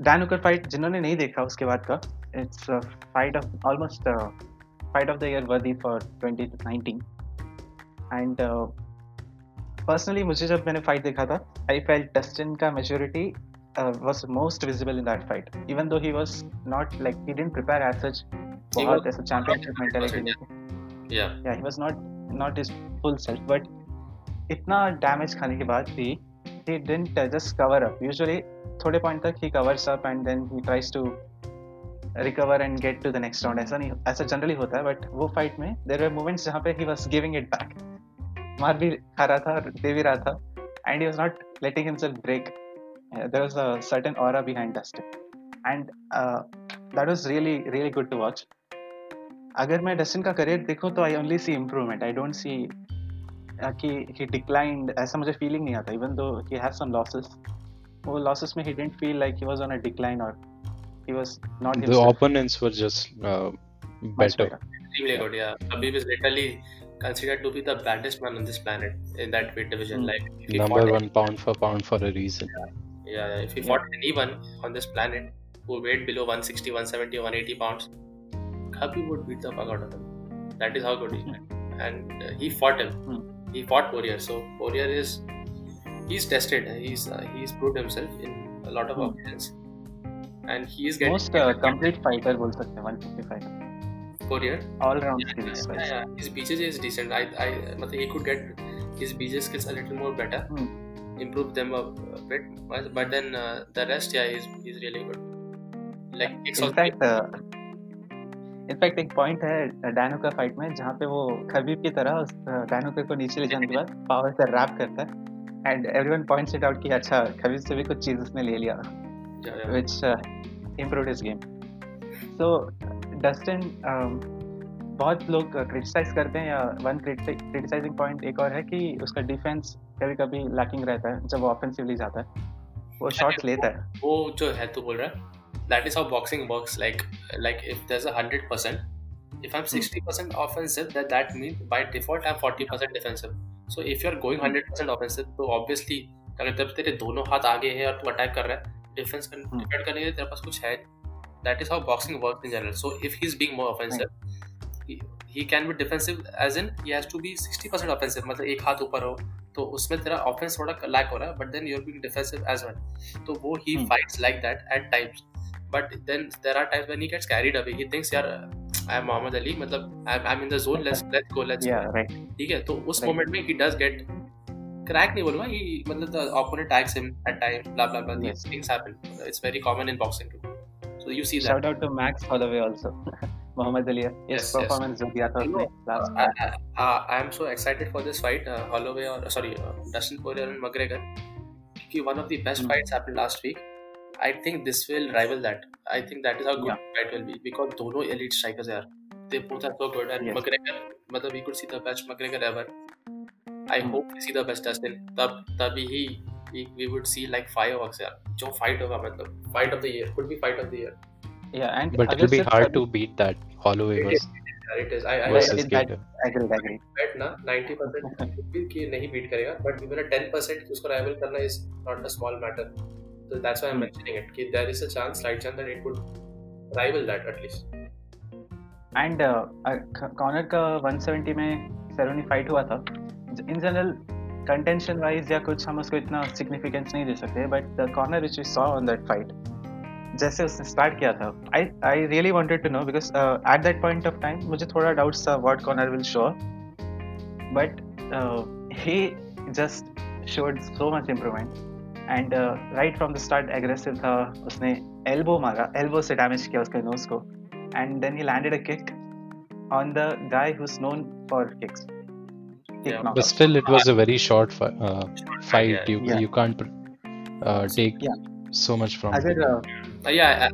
Speaker 1: डैनुकर fight जिन्होंने नहीं देखा उसके बाद का it's a fight of almost fight of the year worthy for 2019 and personally मुझे जब मैंने फाइट देखा था आई फेल डस्टिन का maturity was most visible in that fight even though he was not like he didn't prepare as such बहुत ऐसा championship
Speaker 2: mentality
Speaker 1: या he not not full self but इतना डैमेज खाने के बाद भी he didn't uh, just cover up. Usually, थोड़े point तक he covers up and then he tries to recover and get to the next round ऐसा नहीं ऐसा जनरली होता है बट वो फाइट में देर वर मोमेंट्स जहाँ पे he was giving it back मार भी खा रहा था और दे भी रहा था and he was not letting himself break uh, there was a certain aura behind Dustin and uh, that was really really good to watch अगर मैं डस्टिन का करियर देखूँ तो I only see improvement I don't see कि he declined ऐसा मुझे feeling नहीं आता even though he have some losses वो लॉसेस में he didn't feel like he was on a decline और he was not
Speaker 3: The opponents were just uh, better.
Speaker 2: Extremely good, considered to be the baddest man on this planet in that weight division.
Speaker 1: Hmm.
Speaker 2: Like
Speaker 3: number one anyone, pound for pound for a reason.
Speaker 2: Yeah, yeah if he
Speaker 1: yeah.
Speaker 2: fought anyone on this planet who weighed below 160, 170, 180 pounds, Khabib would beat the fuck out of him. That is how good he hmm. is. And uh, he fought him.
Speaker 1: Hmm.
Speaker 2: He fought Poirier. So Poirier is he's tested. He's uh, he's proved himself in a lot of
Speaker 1: hmm.
Speaker 2: occasions. And he is getting
Speaker 1: most uh, complete fighter बोल सकते हैं 155
Speaker 2: Poirier.
Speaker 1: All round
Speaker 2: Yeah,
Speaker 1: skills
Speaker 2: yeah, yeah. His BJJ is decent. I, I, matlab, he could get his BJJ skills a little more better,
Speaker 1: Hmm.
Speaker 2: improve them a, a bit. But but then uh, the rest, yeah, he's, he's really good. Like kicks also.
Speaker 1: In fact in fact एक point है डैनो का fight में जहाँ पे वो Khabib की तरह उस डैनो को नीचे ले जाने के बाद पावर से रैप करता है and everyone points it out कि अच्छा खबीब से भी कुछ चीज़ उसने ले लिया
Speaker 2: Yeah, yeah.
Speaker 1: which uh, improved Dustin um, बहुत लोग क्रिटिसाइज करते हैं या वन क्रिटिसाइजिंग पॉइंट एक और है कि उसका डिफेंस कभी कभी लैकिंग रहता है जब वो ऑफेंसिवली जाता है। वो शॉट्स लेता है।
Speaker 2: वो जो है तो बोल रहा है that is how boxing works like like if there is a 100 percent if I am sixty percent offensive that that mean by default I am forty percent defensive so if you are going hundred percent offensive तो obviously अगर तेरे दोनों हाथ आगे है और तू attack कर रहा है डिफेंस
Speaker 1: hmm.
Speaker 2: करने के लिए तेरे पास कुछ है that is how boxing works in general. So if he's being more offensive he, he can be defensive as in he has to be 60% offensive. मतलब एक हाथ ऊपर हो तो उसमें तेरा ऑफेंस थोड़ा लैक हो रहा है but then you're being defensive as well तो वो
Speaker 1: he.
Speaker 2: Fights like that at times but then there are times when he gets carried away he thinks यार आई एम मोहम्मद अली मतलब I am in the zone let's let's
Speaker 1: go let's
Speaker 2: ठीक है? तो उस moment में he does get crack नहीं बोलूँगा he मतलब the opponent tags him at times blah
Speaker 1: blah
Speaker 2: blah things happen. It's very common in boxing too. so you see that
Speaker 1: shout out to max Holloway also Mohammad Ali इस
Speaker 2: Yes, yes.
Speaker 1: Performance जो दिया था
Speaker 2: You
Speaker 1: उसने
Speaker 2: know,
Speaker 1: last
Speaker 2: I, I, uh, I am so excited for this fight, uh, Holloway or sorry, uh, Dustin Poirier and McGregor. Ki one of the best
Speaker 1: Hmm.
Speaker 2: fights happened last week. I think this will rival that. I think that is how good
Speaker 1: Yeah.
Speaker 2: the fight will be because दोनों elite strikers are. They both are so good and
Speaker 1: Yes.
Speaker 2: McGregor, मतलब we could see the best McGregor ever. I
Speaker 1: Hmm.
Speaker 2: hope we see the best Dustin. तब तभी ही we, we would see like fireworks यार. जो fight होगा मतलब fight of the year could be fight of the year.
Speaker 1: Yeah and
Speaker 3: But it'll be hard to beat that Holloway
Speaker 2: It is.
Speaker 3: versus,
Speaker 2: it is. I, I.
Speaker 1: Agreed agreed
Speaker 2: bet ना 90% भी कि नहीं beat करेगा but even 10% कि उसको rival करना is not a small matter so that's why i'm
Speaker 1: Hmm.
Speaker 2: mentioning it कि there is a chance slight chance that it could rival that at least
Speaker 1: and Conor का 170 में ceremony fight हुआ था in general contention wise या कुछ हम उसको इतना सिग्निफिकेंस नहीं दे सकते but the Conor which we saw on that fight जैसे उसने स्टार्ट किया था I I really wanted to know because at that point of time मुझे थोड़ा डाउट्स था what Conor will show but he just showed so much improvement and right from the start aggressive था, उसने elbow मारा elbow से damage किया उसके nose को and then he landed a kick on the guy who is known for kicks
Speaker 2: Yeah,
Speaker 3: But still, it was a very short fi- uh, fight.
Speaker 2: Yeah.
Speaker 3: You
Speaker 1: Yeah.
Speaker 3: you can't uh, take
Speaker 1: Yeah.
Speaker 3: so much from.
Speaker 1: अगर
Speaker 3: it.
Speaker 1: uh,
Speaker 2: Uh, yeah, I-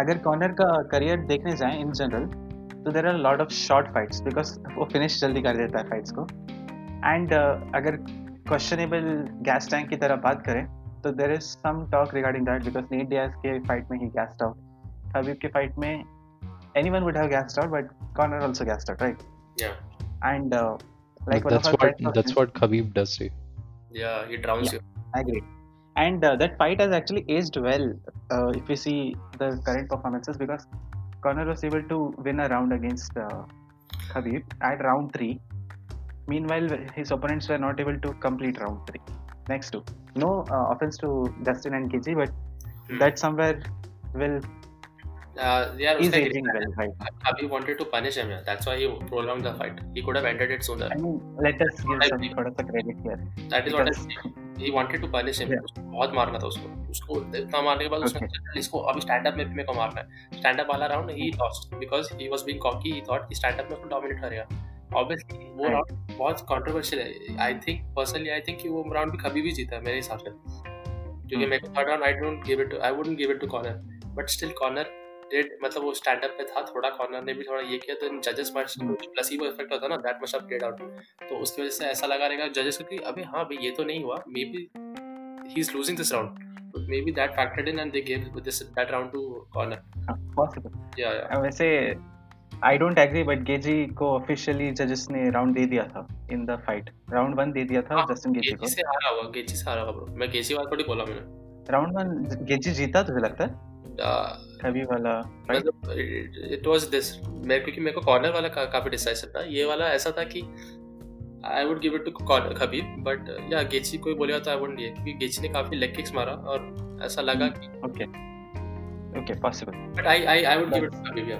Speaker 1: अगर Conor का career देखने जाएँ in general तो there are lot of short fights because वो finish जल्दी कर देता है फाइट्स को एंड अगर क्वेश्चनेबल गैस टैंक की तरह बात करें तो there is some talk regarding that because Nate Diaz के फाइट में ही गैस्ड आउट हबीब के फाइट में anyone would have gassed out but Conor also gassed out right
Speaker 2: yeah,
Speaker 1: and
Speaker 3: Like that's what that's what Khabib does to.
Speaker 2: Yeah, he drowns yeah, you.
Speaker 1: I agree. And uh, that fight has actually aged well uh, if we see the current performances because Conor was able to win a round against uh, Khabib at round 3. Meanwhile, his opponents were not able to complete round 3. Next two. No uh, offense to Justin and Gaethje, but
Speaker 2: hmm.
Speaker 1: that somewhere will
Speaker 2: Uh, yeah, उसका
Speaker 1: aging well, right?
Speaker 2: Khabib wanted to punish him. Yeah. That's why he prolonged the fight. He could have ended it sooner.
Speaker 1: I mean, let us give some. थोड़ा सा credit here.
Speaker 2: That is what I. He wanted to punish him.
Speaker 1: Yeah.
Speaker 2: बहुत मारना था उसको. उसको इतना मारने के बाद उसने
Speaker 1: Okay.
Speaker 2: सोचा, इसको अभी स्टैंड अप में मेरे को मारना है. स्टैंड अप वाला round he lost because he was being cocky. He thought कि स्टैंड अप में उसको डोमिनेट करेगा. ऑब्वियसली वो राउंड बहुत कंट्रोवर्शियल है. I think personally I think कि वो राउंड भी कभी भी जीता है मेरे हिसाब से. क्योंकि
Speaker 1: Hmm.
Speaker 2: मेरे को third round I don't give it I wouldn't give it to Conor. But still Conor did मतलब वो स्टैंड अप पे था थोड़ा कॉर्नर ने भी थोड़ा ये किया तो इन
Speaker 1: जजेस.
Speaker 2: प्लेसिबो इफ़ेक्ट होता ना दैट मस्ट प्लेड आउट तो उसकी वजह से ऐसा लगा रहेगा जजेस को कि अबे हाँ भाई ये तो नहीं हुआ maybe he is losing this round maybe that factored in and they give this that round to Conor
Speaker 1: हाँ, possible.
Speaker 2: या या
Speaker 1: वैसे I don't agree but Gaethje को ऑफिशियली जजेस ने राउंड दे दिया था in the fight round one दे दिया था जस्टिन गेजी
Speaker 2: गेजी से हारा हुआ गेजी से हारा हुआ ब्रो मैं गेजी वाला थोड़ी बोला मैंने।
Speaker 1: राउंड वन गेजी जीता तुझे लगता है?
Speaker 2: Uh,
Speaker 1: कभी वाला
Speaker 2: मतलब इट वाज दिस मैं क्योंकि मेरे को कॉर्नर वाला का, काफ़ी डिसाइसिव था। ये वाला ऐसा था कि I would give it to Khabib but yeah Gaethje कोई बोलेगा तो आई वुडंट ये क्योंकि गेची ने काफ़ी लेग किक्स मारा और ऐसा लगा कि
Speaker 1: okay okay possible
Speaker 2: but I I I would give it to Khabib yeah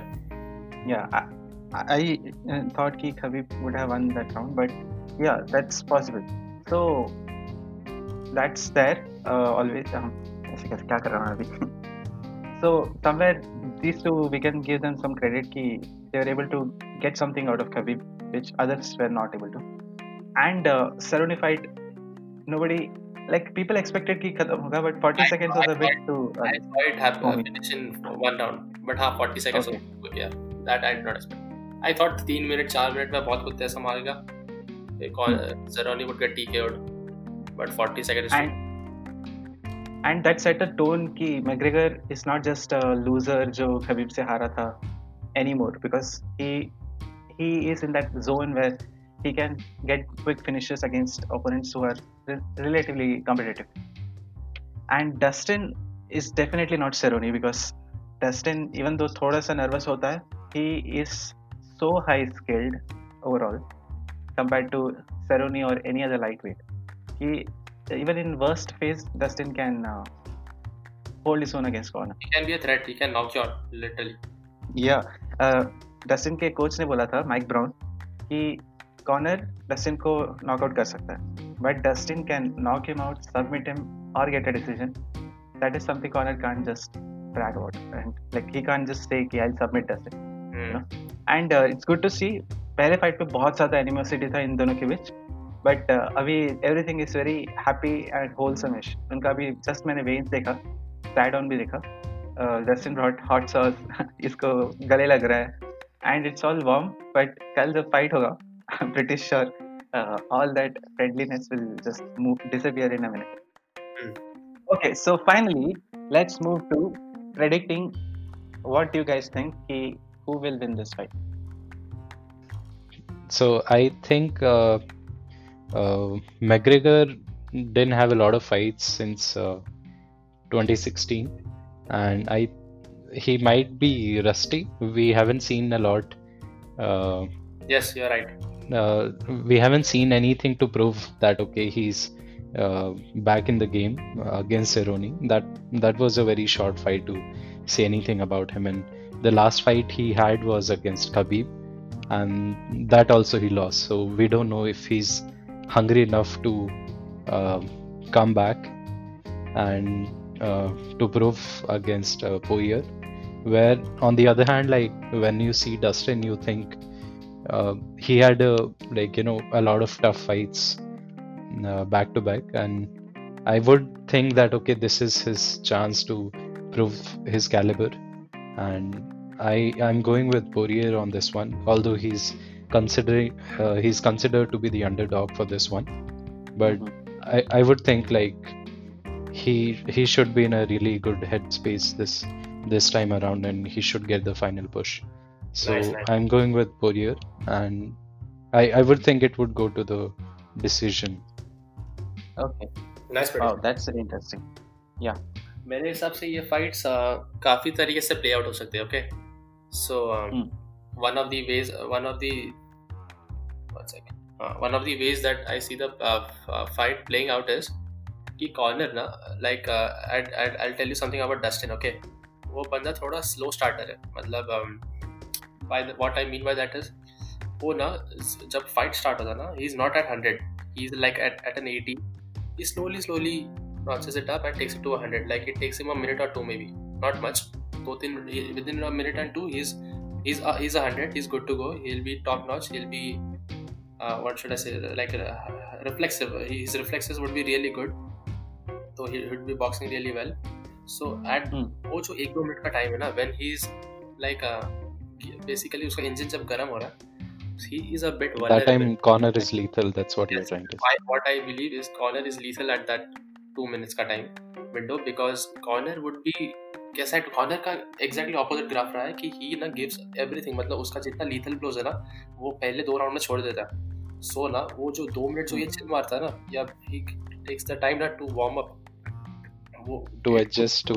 Speaker 1: yeah. I, I uh, thought ki Khabib would have won that round but yeah that's possible. So that's there uh, always um, ऐसे कैसे क्या कर रहा हूँ अभी? So somewhere these two we can give them some credit key they were able to get something out of Khabib which others were not able to. And uh, Cerrone fight, nobody like people expected ki khatam hoga, but 40
Speaker 2: I
Speaker 1: seconds was a bit too. Uh,
Speaker 2: I saw it happen
Speaker 1: uh,
Speaker 2: finish in one round, but हाँ 40 seconds
Speaker 1: okay.
Speaker 2: was yeah that I did not expect. I thought three minute four minute में बहुत कुछ ऐसा मारेगा. Hmm. Cerrone would get TKO, but 40 seconds.
Speaker 1: And, and that set a tone. कि McGregor is not just a loser, जो Khabib से हारा था anymore because he he is in that zone he can get quick finishes against opponents who are relatively competitive. And Dustin is definitely not Cerrone, because Dustin, even though थोड़ा सा nervous he is so high skilled overall compared to Cerrone or any other lightweight. He even in worst phase, Dustin can uh, hold his own against Conor.
Speaker 2: he can be a threat he can knock you out literally
Speaker 1: Yeah, uh, Dustin के coach ने बोला था Mike Brown कि corner Dustin को knockout कर सकता है but Dustin can knock him out submit him और get a decision that is something Conor can't just brag about and like he can't just say कि I'll submit Dustin
Speaker 2: Hmm.
Speaker 1: And it's good to see पहले fight पे बहुत ज़्यादा animosity था इन दोनों के बीच बट अभी everything is very happy and wholesome इश उनका भी जस्ट मैंने वेन्स देखा साइड ऑन भी देखा जस्टिन ब्रॉट हॉट सॉस इसको गले लग रहा है and it's all warm but कल जब फाइट होगा British sure all that friendliness will just move disappear in a minute okay so finally let's move to predicting what do you guys think he, who will win this fight
Speaker 3: So I think uh, uh, McGregor didn't have a lot of fights since uh, 2016, and I he might be rusty. We haven't seen a lot. Uh,
Speaker 2: yes you're right
Speaker 3: uh, we haven't seen anything to prove that okay he's uh, back in the game uh, against Cerrone. That that was a very short fight to say anything about him. And the last fight he had was against Khabib, and that also he lost. So we don't know if he's hungry enough to uh, come back. and uh, to prove against uh, Poirier. Where on the other hand, like when you see Dustin, you think uh, he had a like you know a lot of tough fights uh, back to back, and I would think that okay, this is his chance to prove his caliber, and I I am going with Poirier on this one, although he's considering uh, he's considered to be the underdog for this one, but
Speaker 1: Mhm.
Speaker 3: I, I would think like he he should be in a really good headspace this this time around, and he should get the final push. So
Speaker 2: Nice, nice.
Speaker 3: I'm going with Poirier, and I I would think it would go to the decision.
Speaker 1: Okay.
Speaker 2: Nice
Speaker 1: Wow, that's really interesting.
Speaker 2: मेरे हिसाब से ये fights काफी तरीके से play out हो सकते हैं okay so
Speaker 1: Hmm.
Speaker 2: One of the ways one of the one of the ways that I see the fight playing out is कि कॉर्नर ना like I tell you something about Dustin okay वो बंदा थोड़ा slow starter है मतलब by what I mean by that is वो ना जब फाइट स्टार्ट होता है ना he is not at hundred he is like at at an eighty he slowly slowly notches it up and takes it to 100 like it takes him a minute or two maybe not much both in within a minute and two he's he's uh, he's a hundred. He's good to go. He'll be top notch. He'll be uh, what should I say? Like uh, reflexive. His reflexes would be really good. So he would be boxing really well. So at
Speaker 1: hmm.
Speaker 2: ocho जो one दो मिनट time, time है ना when he is like basically उसका engine he is a bit vulnerable.
Speaker 3: That time Conor is lethal. That's what
Speaker 2: yes, you're
Speaker 3: trying to say.
Speaker 2: What I believe is Conor is lethal at that two minutes ka time window because Conor would be कैसा है Connor का exactly opposite graph रहा है कि he ना gives everything मतलब उसका जितना lethal blows है ना वो पहले दो राउंड में छोड़ देता है सो ना वो जो दो मिनट जो ये चिल मारता है ना या he takes the time ना to warm up वो
Speaker 3: the
Speaker 2: Adjust,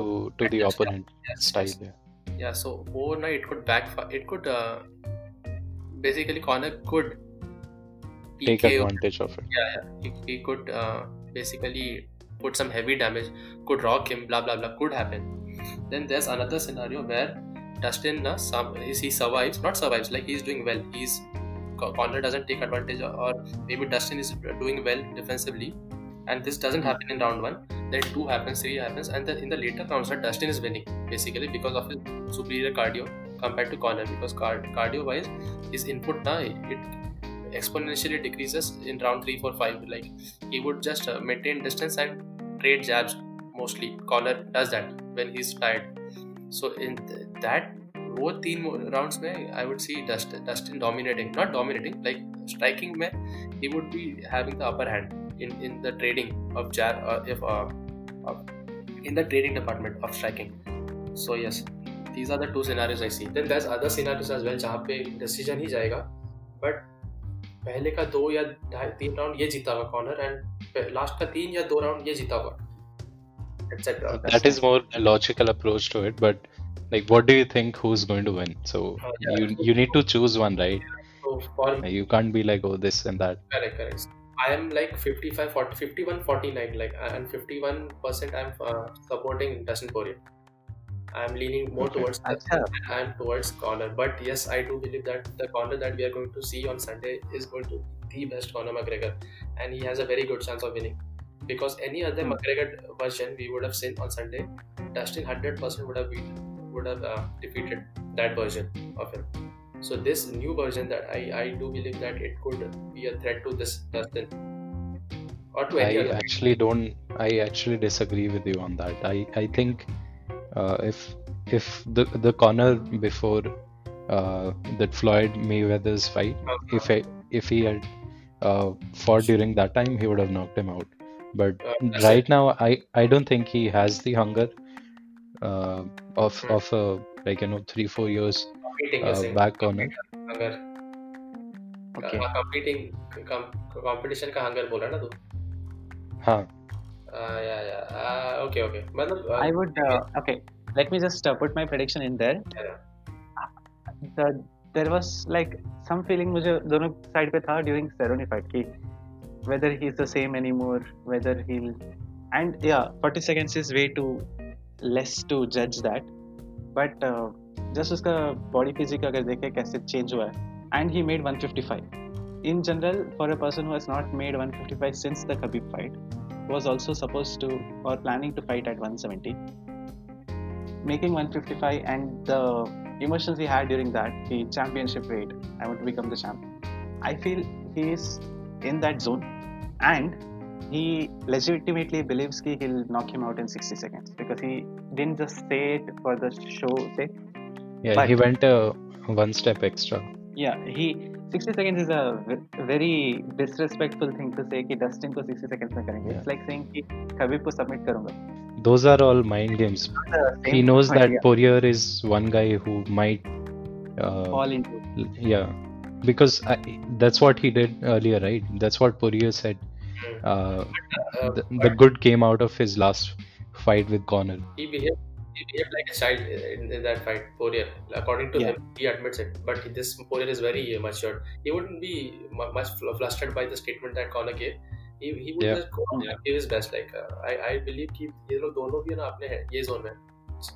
Speaker 3: opponent
Speaker 2: yes,
Speaker 3: style.
Speaker 2: yes.
Speaker 3: Yeah.
Speaker 2: yeah so वो ना could backfire it could uh, basically Connor could
Speaker 3: Take
Speaker 2: PKO
Speaker 3: advantage of it.
Speaker 2: yeah, yeah. He, he could uh, basically put some heavy damage, could rock him, blah blah blah, could happen. Then there's another scenario where Dustin uh, some, he survives, not survives, like he's doing well. He's Conor doesn't take advantage, or maybe Dustin is doing well defensively, and this doesn't happen in round one. Then two happens, three happens, and then in the later rounds, that Dustin is winning basically because of his superior cardio compared to Conor. Because card, cardio wise, his input now it exponentially decreases in round 3 4 5 like he would just uh, maintain distance and trade jabs mostly Conor does that when he's tired so in th- that वो तीन rounds में I would see Dust, Dustin dominating not dominating like striking में he would be having the upper hand in, in the trading of jab uh, if uh, of, in the trading department of striking so yes these are the two scenarios I see then there's other scenarios as well जहाँ पे decision ही जाएगा but पहले का दो या तीन round ये जीता होगा कॉर्नर एंड लास्ट का तीन या दो राउंड ये जीता होगा etc
Speaker 3: That is more a logical approach to it, but like, what do you think who's going to win? So
Speaker 2: Uh, yeah.
Speaker 3: you you need to choose one, right?
Speaker 2: so for
Speaker 3: You can't be like, oh, this and that.
Speaker 2: correct correct I am like 55 40 51 49 like and 51% I'm uh, supporting Dustin Poirier I'm leaning more
Speaker 3: Okay.
Speaker 2: towards
Speaker 1: Acha.
Speaker 2: I'm towards Conor but yes I do believe that the Conor that we are going to see on Sunday is going to be the best Conor McGregor and he has a very good chance of winning because any other
Speaker 1: Hmm.
Speaker 2: McGregor version we would have seen on Sunday Dustin 100% would have beat, would have uh, defeated that version of him so this new version that I, I do believe that it could be a threat to this Dustin or to any
Speaker 3: I
Speaker 2: other
Speaker 3: actually don't. I actually disagree with you on that. I I think uh, if if the the Conor before uh, that Floyd Mayweather's fight, if I, if he had uh, fought during that time, he would have knocked him out. But
Speaker 2: Uh,
Speaker 3: right now, I I don't think he has the hunger uh, of
Speaker 2: Hmm.
Speaker 3: of uh, like you know three four years uh, back on it.
Speaker 1: Okay.
Speaker 2: Competing competition का hunger बोला ना तू
Speaker 3: हाँ
Speaker 2: या या okay okay मतलब uh,
Speaker 1: I would. Uh, okay, let me just uh, put my prediction in there.
Speaker 2: Yeah.
Speaker 1: The there was like some feeling मुझे दोनों side पे था during ceremony fight कि whether he's the same anymore, whether he'll and yeah, 40 seconds is way too less to judge that. But uh, just उसका body physique अगर देखे कैसे change हुआ है and he made 155. In general, for a person who has not made 155 since the Khabib fight, was also supposed to or planning to fight at 170 making 155 and the emotions he had during that the championship weight i want to become the champ i feel he is in that zone and he legitimately believes he he'll knock him out in 60 seconds because he didn't just say it for the show sake
Speaker 3: Yeah,
Speaker 1: But-
Speaker 3: he went uh, one step extra.
Speaker 1: yeah he 60 seconds is a ve- very disrespectful thing to say कि Dustin को 60 seconds में करेंगे
Speaker 3: Yeah.
Speaker 1: it's like saying कि Khabib को submit करूंगा
Speaker 3: Those are all mind games. He
Speaker 1: Same
Speaker 3: knows that
Speaker 1: idea.
Speaker 3: Poirier is one guy who might. Uh,
Speaker 1: fall into
Speaker 3: l- yeah, because I, that's what he did earlier, right? That's what Poirier said. Hmm. Uh,
Speaker 2: uh,
Speaker 3: the, the, good came out of his last fight with Conor.
Speaker 2: He behaved, he behaved like a child in, in that fight, Poirier. According to
Speaker 1: yeah.
Speaker 2: him, he admits it. But this Poirier is very matured. He wouldn't be much flustered by the statement that Conor gave. He, he would
Speaker 3: yeah.
Speaker 2: just go and give his best. Like uh, I, I believe he ये लोग दोनों भी ना अपने ये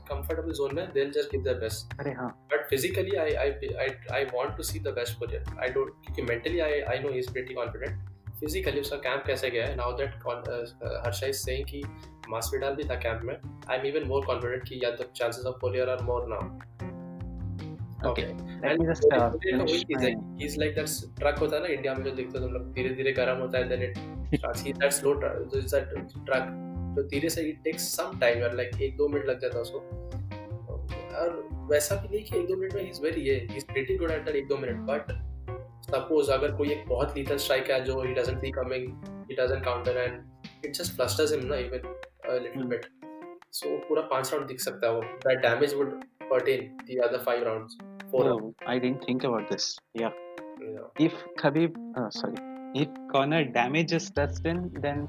Speaker 2: comfortable zone mein, they'll just give their best.
Speaker 1: अरे हाँ.
Speaker 2: But physically, I I I I want to see the best player. I don't क्योंकि mentally I I know he's pretty confident. Physically उसका कैंप कैसे गया है now that Harsha is saying कि Masvidal भी था कैंप में I am even more confident कि yeah the chances of Poirier are more now
Speaker 1: okay
Speaker 2: and
Speaker 1: just
Speaker 2: is like that's truck होता है ना इंडिया में जो दिखता है तुम लोग धीरे-धीरे गर्म होता है then it starts he that's low truck तो धीरे से इट टेक्स सम टाइम और लाइक एक दो मिनट लग जाता उसको। और वैसा भी नहीं कि एक दो मिनट में इज़ वेरी ये इज़ वेटिंग गुड एट एक दो मिनट बट सपोज़ अगर कोई एक बहुत लीथल स्ट्राइक है जो he doesn't be coming he doesn't counter and it just flusters him ना इवन
Speaker 1: लिटिल
Speaker 2: बिट सो पूरा पाँच राउंड दिख सकता है वो। That damage would pertain the other five rounds four
Speaker 1: I didn't think about this yeah if khabib uh, sorry. If connor damages then then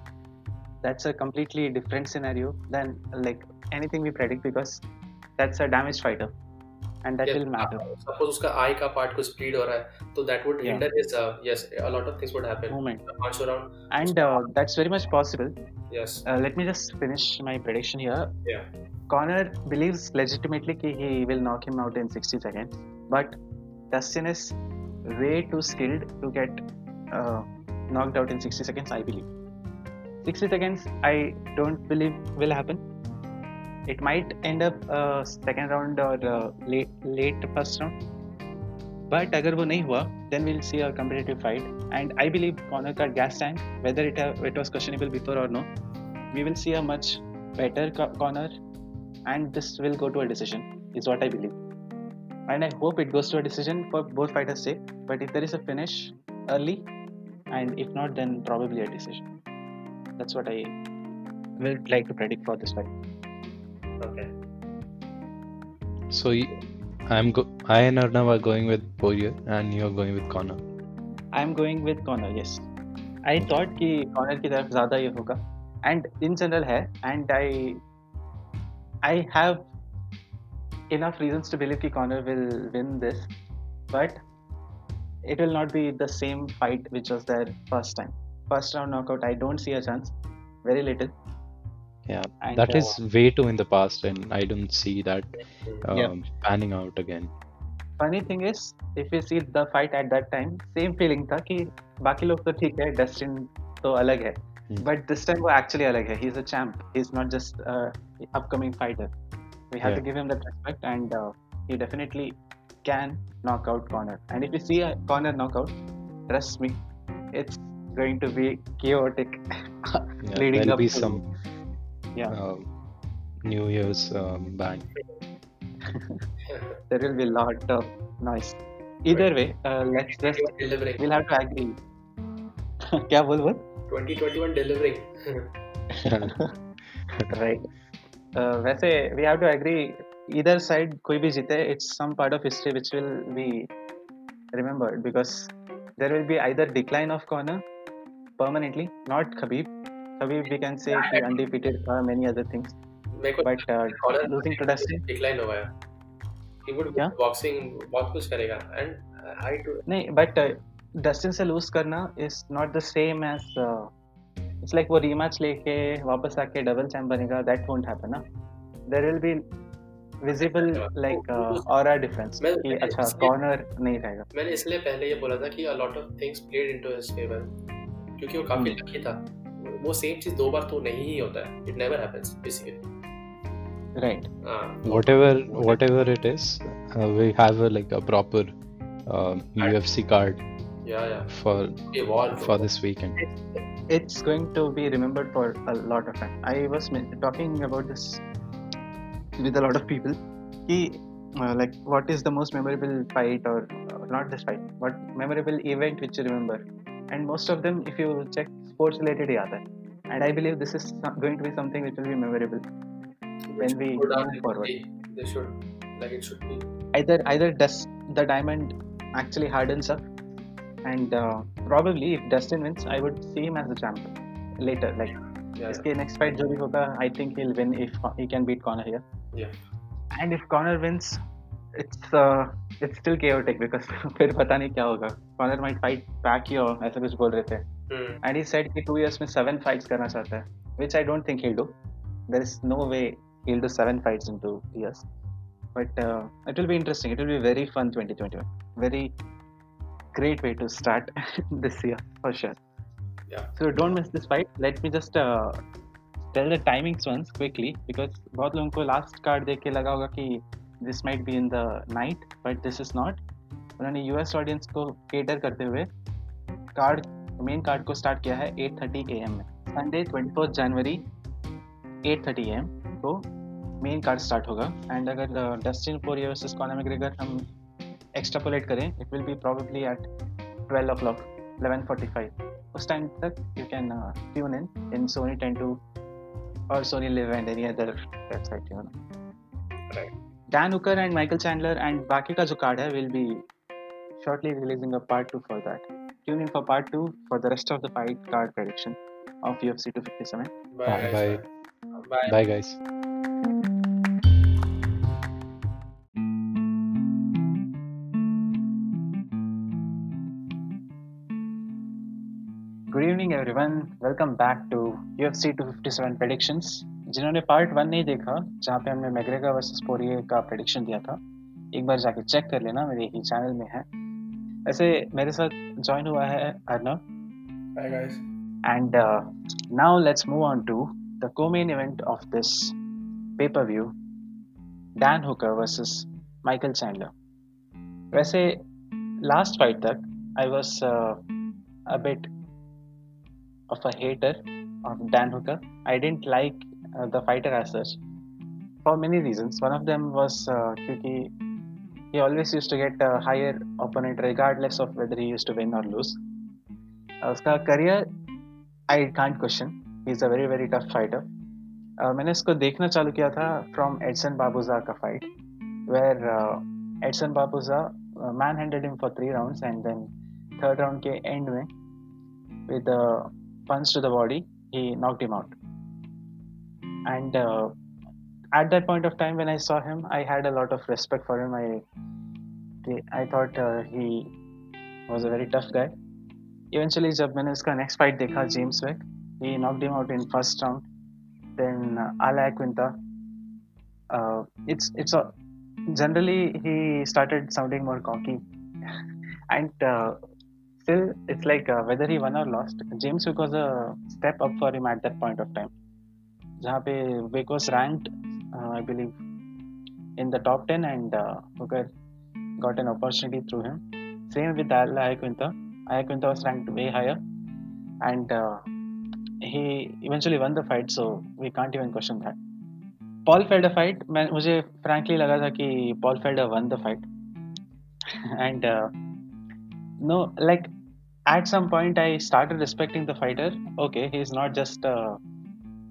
Speaker 1: that's a completely different scenario than like anything we predict because that's a damaged fighter and that will matter.
Speaker 2: Uh, suppose uska eye ka part ko speed ho raha hai so that would
Speaker 1: yeah.
Speaker 2: hinder his uh, yes a lot of things would
Speaker 1: happen.
Speaker 2: Moment. march around.
Speaker 1: And uh, that's very much possible.
Speaker 2: Yes.
Speaker 1: Uh, let me just finish my prediction here.
Speaker 2: Yeah.
Speaker 1: Conor believes legitimately ki he will knock him out in 60 seconds but dustin is way too skilled to get uh, knocked out in 60 seconds i believe. 60 seconds, I don't believe will happen. It might end up uh, second round or uh, late late first round. But अगर वो नहीं हुआ, then we'll see a competitive fight. And I believe Connor का gas tank, whether it have, it was questionable before or no, we will see a much better co- Connor and this will go to a decision is what i believe and i hope it goes to a decision for both fighters sake but if there is a finish early and if not then probably a decision That's what I will like to predict for this fight.
Speaker 2: Okay.
Speaker 3: So I'm go- I and Arnav are going with Poirier, and you're going with Conor.
Speaker 1: I'm going with Conor. Yes. I thought that corner की तरफ ज़्यादा ये होगा and in general है and I enough reasons to believe that Conor will win this, but it will not be the same fight which was there first time first round knockout, I don't see a chance. Very little.
Speaker 3: Yeah,
Speaker 1: and
Speaker 3: that
Speaker 1: uh,
Speaker 3: is way too in the past, and I don't see that um,
Speaker 1: yeah.
Speaker 3: panning out again.
Speaker 1: Funny thing is, if you see the fight at that time, same feeling था ki बाकी log तो theek hai. Dustin तो alag hai.
Speaker 3: hmm.
Speaker 1: but this time wo actually alag hai. He's a champ. He's not just a upcoming fighter. We have
Speaker 3: yeah.
Speaker 1: to give him that respect, and uh, he definitely can knock out Conor. And if you see a Conor knockout, trust me, it's going to be chaotic
Speaker 3: yeah,
Speaker 1: leading
Speaker 3: there'll
Speaker 1: up
Speaker 3: be
Speaker 1: to
Speaker 3: some
Speaker 1: yeah.
Speaker 3: Uh, new year's um, bang.
Speaker 1: There will be a lot of noise. Either way uh, let's just
Speaker 2: delivering.
Speaker 1: we'll have to agree. क्या बोल बोल
Speaker 2: 2021 delivering
Speaker 1: right. Uh, वैसे we have to agree either side कोई भी जीते it's some part of history which will be remembered because there will be either decline of Conor permanently. Not Khabib. Khabib, we can say yeah, he undefeated for many other things. But uh, losing to Dustin.
Speaker 2: Decline हुआ है. He would
Speaker 1: yeah?
Speaker 2: boxing बहुत कुछ करेगा and I too.
Speaker 1: नहीं but uh, Dustin से lose करना is not the same as it's like वो rematch लेके वापस आके डबल चैंप बनेगा दैट वोंट हैपन ना there will be visible like और
Speaker 2: डिफरेंस
Speaker 1: कि अच्छा कॉर्नर नहीं रहेगा
Speaker 2: मैंने इसलिए पहले ये बोला था कि a lot of things played into his favour क्योंकि वो काफी
Speaker 1: Hmm.
Speaker 2: लकी था वो सेम चीज दो बार तो नहीं ही होता है it never happens basically
Speaker 1: right
Speaker 3: whatever whatever it is uh, we have a, like a proper uh, UFC card
Speaker 2: या या
Speaker 3: for
Speaker 2: evolve
Speaker 3: for this weekend
Speaker 1: it's going to be remembered for a lot of time. I was men- talking about this with a lot of people. He, uh, like, what is the most memorable fight or uh, not this fight, what memorable event which you remember? and most of them if you check sports related yeah and i believe this is going to be something which will be memorable when we
Speaker 2: go down
Speaker 1: forward
Speaker 2: they should like it should be
Speaker 1: either either does the diamond actually hardens up and uh, probably if Dustin wins, I would see him as the champion later. Like
Speaker 2: yeah,
Speaker 1: next fight jody भी I think he'll win if he can beat Conor here.
Speaker 2: Yeah.
Speaker 1: And if Conor wins, it's uh, it's still chaotic because फिर पता नहीं क्या होगा Conor might fight back or ऐसा कुछ बोल रहे थे
Speaker 2: Hmm.
Speaker 1: and he said कि two years में seven fights करना चाहता है which I don't think he'll do there is no way he'll do seven fights in two years but uh, it will be interesting it will be very fun 2021 very great way to start this year for sure
Speaker 2: Yeah.
Speaker 1: so don't miss this fight let me just uh, tell the timings once quickly because बहुत लोगों को last card देख के लगा होगा कि this might be in the night but this is not उन्होंने US audience को केटर करते हुए कार्ड मेन कार्ड को स्टार्ट किया है 8:30 थर्टी ए एम में। Sunday twenty January 8:30 thirty A M को मेन कार्ड स्टार्ट होगा। एंड अगर Dustin Poirier versus Conor McGregor हम एक्सट्रापोलेट करें it will be probably at 12 o'clock 11:45 उस टाइम तक you can tune in in Sony ten two और Sony Liv and any other website you know
Speaker 2: right
Speaker 1: Dan Hooker and Michael Chandler and Bakika Zukada will be shortly releasing a part 2 for that. Tune in for part 2 for the rest of the fight card prediction of UFC 257.
Speaker 2: Bye.
Speaker 3: Bye.
Speaker 2: Bye. Bye.
Speaker 3: Bye, guys.
Speaker 1: Good evening, everyone. Welcome back to UFC 257 predictions. जिन्होंने part one नहीं देखा जहाँ पे हमने मैग्रेगा versus पोरिय का prediction दिया था एक बार जाके चेक कर लेना मेरे ही चैनल में है। ऐसे मेरे साथ ज्वाइन हुआ है Arnab.
Speaker 2: Hi guys
Speaker 1: and now let's move on to the co-main event of this pay per view Dan Hooker versus Michael Chandler वैसे लास्ट फाइट तक I was a bit of a hater of Dan Hooker. I didn't like uh, the fighter as such for many reasons. One of them was uh, क्योंकि he always used to get a higher opponent regardless of whether he used to win or lose. Uh, उसका career I can't question he is a very very tough fighter मैंने इसको देखना चालू किया था from Edson Barboza का fight where Edson Barboza man handed him for three rounds and then third round के end में with punch to the body he knocked him out and uh, at that point of time when i saw him i had a lot of respect for him. I i thought uh, he was a very tough guy. Eventually jab maine his next fight dekha james Vick, he knocked him out in first round. Then uh, Al Iaquinta. Uh, it's it's a generally he started sounding more cocky. And uh, still it's like uh, whether he won or lost james Vick was a step up for him at that point of time. जहाँ पे Vick was ranked I believe in the top ten and got an opportunity through him same with Iaquinta Iaquinta was ranked way higher and he eventually won the fight so we can't even question that Paul Felder fight मैं, मुझे frankly लगा था कि Paul Felder won the fight and no like at some point I start respecting the fighter okay he is not just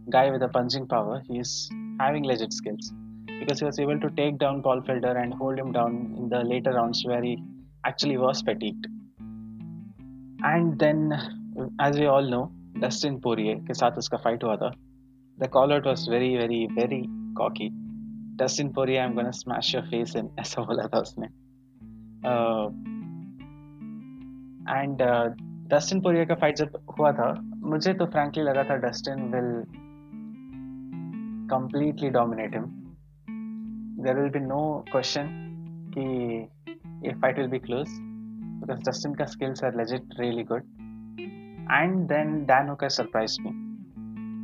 Speaker 1: guy with a punching power; he's having legit skills because he was able to take down Paul Felder and hold him down in the later rounds where he actually was fatigued. And then as we all know Dustin पोरिए के साथ उसका fight हुआ था the call out was very very very cocky Dustin पोरिए I am gonna smash your face in ऐसा बोला था उसने and Dustin पोरिए का फाइट जब हुआ था मुझे तो फ्रैंकली लगा था Dustin will completely dominate him. There will be no question ki a fight will be close because Justin skills are legit really good. And then Dan Hooker surprised me.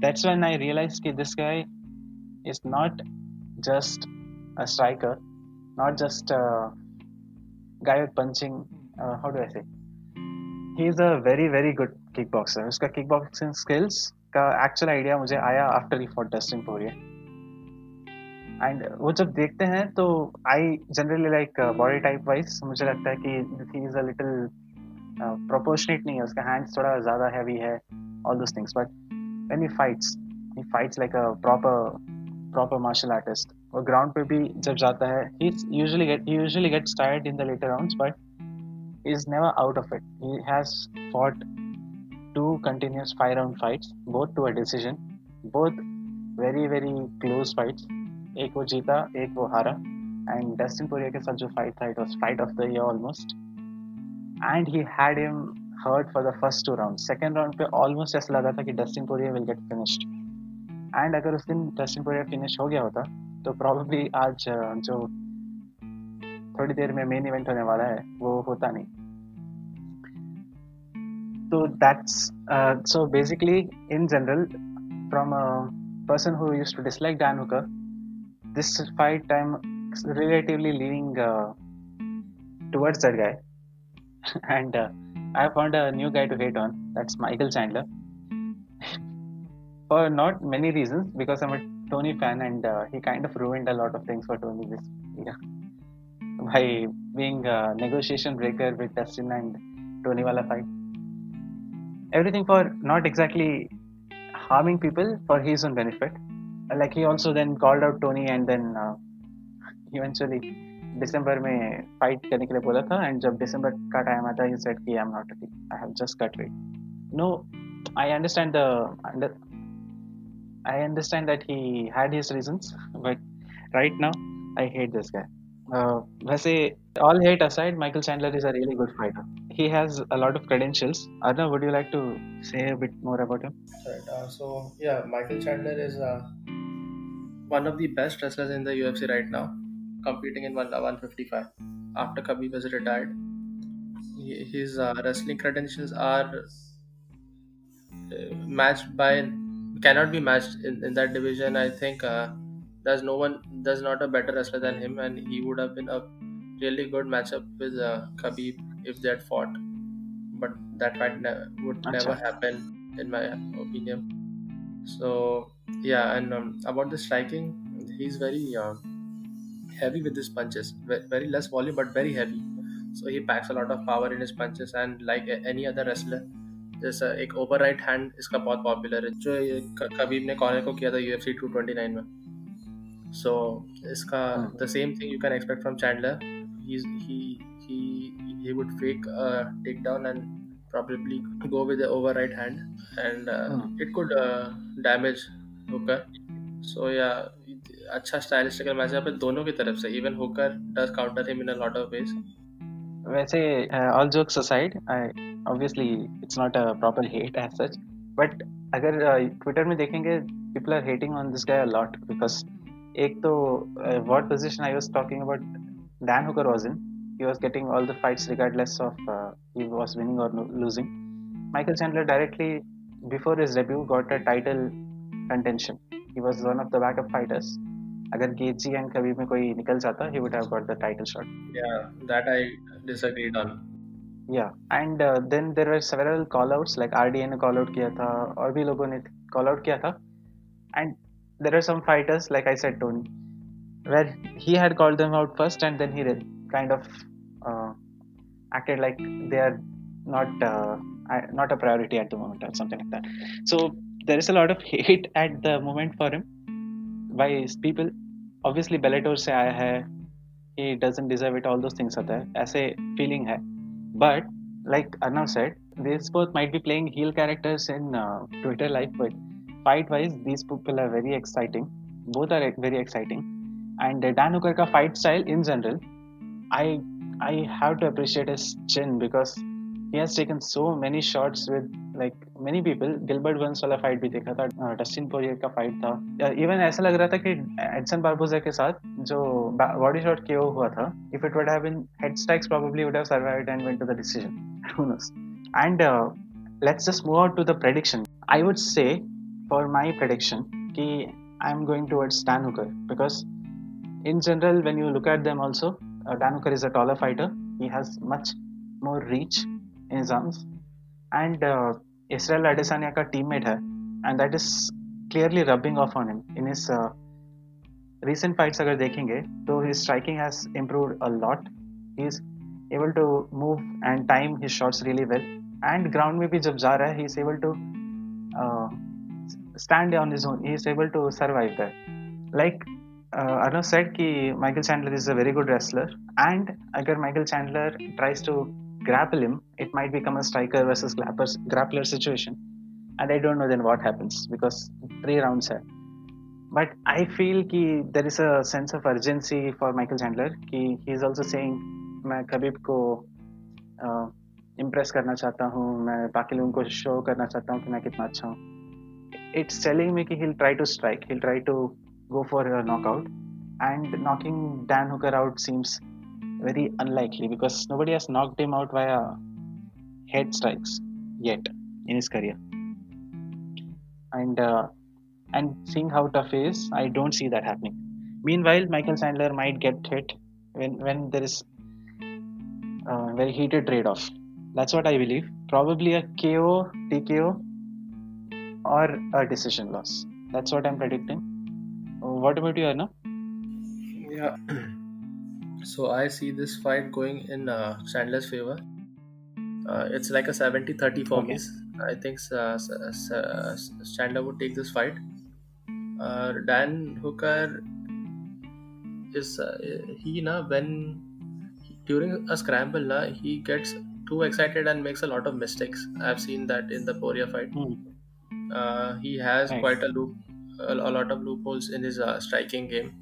Speaker 1: That's when I realized that this guy is not just a striker, not just a guy with punching. Uh, how do I say? He's a very very good kickboxer. His kickboxing skills का actual idea मुझे आया after he fought Dustin Poirier. And वो जब देखते हैं तो I generally like body type wise मुझे लगता है कि he is a little proportionate नहीं है, उसका हैंड्स थोड़ा ज़्यादा हैवी है all those things but when he fights he fights like a proper proper martial artist वो ग्राउंड पे भी जब जाता है he usually get he usually gets tired in the later rounds but is never out of it he has fought two continuous five round fights, both to a decision, both very very close fights. एक वो जीता, एक वो हारा। And Dustin पोरिया के साथ जो fight था it was fight of the year almost and he had him hurt for the first two round second round पे ऑलमोस्ट ऐसा लगा था कि Dustin Poirier will get finished and अगर उस दिन डस्टिन पोरिया फिनिश हो गया होता तो प्रॉब्लली आज जो थोड़ी देर में मेन इवेंट होने वाला है, वो होता नहीं। So that's uh, so basically in general from a person who used to dislike Dan Hooker this fight I'm relatively leaning uh, towards that guy. And uh, I found a new guy to hate on. That's Michael Chandler. For not many reasons because I'm a Tony fan and uh, he kind of ruined a lot of things for Tony this year. By being a negotiation breaker with Dustin and Tony Wala fight everything for not exactly harming people for his own benefit. Like he also then called out Tony and then uh, eventually दिसंबर में fight करने के लिए बोला था and जब दिसंबर का time आता ही said कि आई am not ready I have just cut weight no I understand the I understand that he had his reasons but right now I hate this guy वैसे all hate aside michael chandler is a really good fighter he has a lot of credentials arnav would you like to say a bit more about him.
Speaker 2: Uh, so yeah, Michael Chandler is uh, one of the best wrestlers in the UFC right now, competing in 155 after Khabib is retired. His uh, wrestling credentials are uh, matched by cannot be matched in, that division. I think uh, there's no one, there's not a better wrestler than him, and he would have been a really good matchup with uh, Khabib if they had fought. But that fight ne- would never happen, in my opinion. So yeah, and um, about the striking, he's very uh, heavy with his punches, very less volume but very heavy. So he packs a lot of power in his punches, and like any other wrestler, there's a over right hand. इसका बहुत popular है जो Khabib ne Conor ko किया tha UFC 229 mein. So इसका
Speaker 1: Hmm.
Speaker 2: The same thing you can expect from he's he he he would fake a takedown and probably go with the over right hand and uh,
Speaker 1: Hmm.
Speaker 2: it could uh, damage Hooker so yeah अच्छा स्टाइलिस्टिकल match है दोनों की तरफ़ से even Hooker does counter him in a lot of ways
Speaker 1: वैसे all jokes aside obviously it's not a proper hate as such but अगर Twitter में देखेंगे people are hating on this guy a lot because एक तो what position I was talking about Dan Hooker was in. He was getting all the fights regardless of uh, he was winning or losing. Michael Chandler directly before his debut got a title contention. He was one of the backup fighters. अगर Gaethje and Khabib में कोई निकल जाता he would have got the title shot.
Speaker 2: या that I disagreed on
Speaker 1: Yeah, and uh, then there were several call outs like RDA ने call out किया था और भी लोगों ने call out किया था and there are some fighters like I said Tony where he had called them out first and then he re- kind of uh, acted like they are not uh, I- not a priority at the moment or something like that so there is a lot of hate at the moment for him by his people obviously Bellator से आया है he doesn't deserve it all those things होता है ऐसे feeling है but like Arnav said, these both might be playing heel characters in uh, Twitter life, but fight wise, these people are very exciting. Both are very exciting. And uh, Dan Hooker ka fight style in general, I I have to appreciate his chin because he has taken so many shots with like many people. Gilbert Burns वाला fight भी देखा था, uh, Dustin Poirier का fight था. Uh, even ऐसा लग रहा था कि एडसन बारबोजा के साथ जो बॉडी शॉट किया हुआ था, if it would have been head strikes, probably would have survived and went to the decision. Who knows? And uh, let's just move on to the prediction. I would say for my prediction, ki I'm going towards Dan Hooker because in general, when you look at them also, uh, Dan Hooker is a taller fighter. He has much more reach in his arms, and uh, Israel Adesanya का teammate है, and that is clearly rubbing off on him in his uh, recent fights. अगर देखेंगे तो his striking has improved a lot. He is able to move and time his shots really well. And ground में भी जब जा रहा है, he is able to uh, stand on his own. He is able to survive there. Like uh, Arnav said कि Michael Chandler is a very good wrestler and अगर Michael Chandler tries to grapple him, it might become a striker versus grappler, grappler situation. And I don't know then what happens because three rounds है. But I feel कि there is a sense of urgency for Michael Chandler कि he is also saying मैं कबीब को impress uh, करना चाहता हूँ मैं बाकी लोगों को शो करना चाहता हूँ कि मैं कितना अच्छा हूँ it's telling me he'll try to strike, he'll try to go for a knockout. And knocking Dan Hooker out seems very unlikely because nobody has knocked him out via head strikes yet in his career. And uh, and seeing how tough he is, I don't see that happening. Meanwhile, Michael Chandler might get hit when when there is a very heated trade-off. That's what I believe. Probably a KO, TKO, or a decision loss that's what I'm predicting what about you, Arna?
Speaker 2: Yeah. So I see this fight going in uh, Chandler's favor. Uh, it's like a 70 30 for
Speaker 1: Okay.
Speaker 2: me. I think uh, Chandler would take this fight. Uh, Dan Hooker is uh, he na when during a scramble na he gets too excited and makes a lot of mistakes. I've seen that in the Poirier fight.
Speaker 1: Hmm.
Speaker 2: Uh, he has
Speaker 1: Right.
Speaker 2: quite a loop, a, a lot of loopholes in his uh, striking game.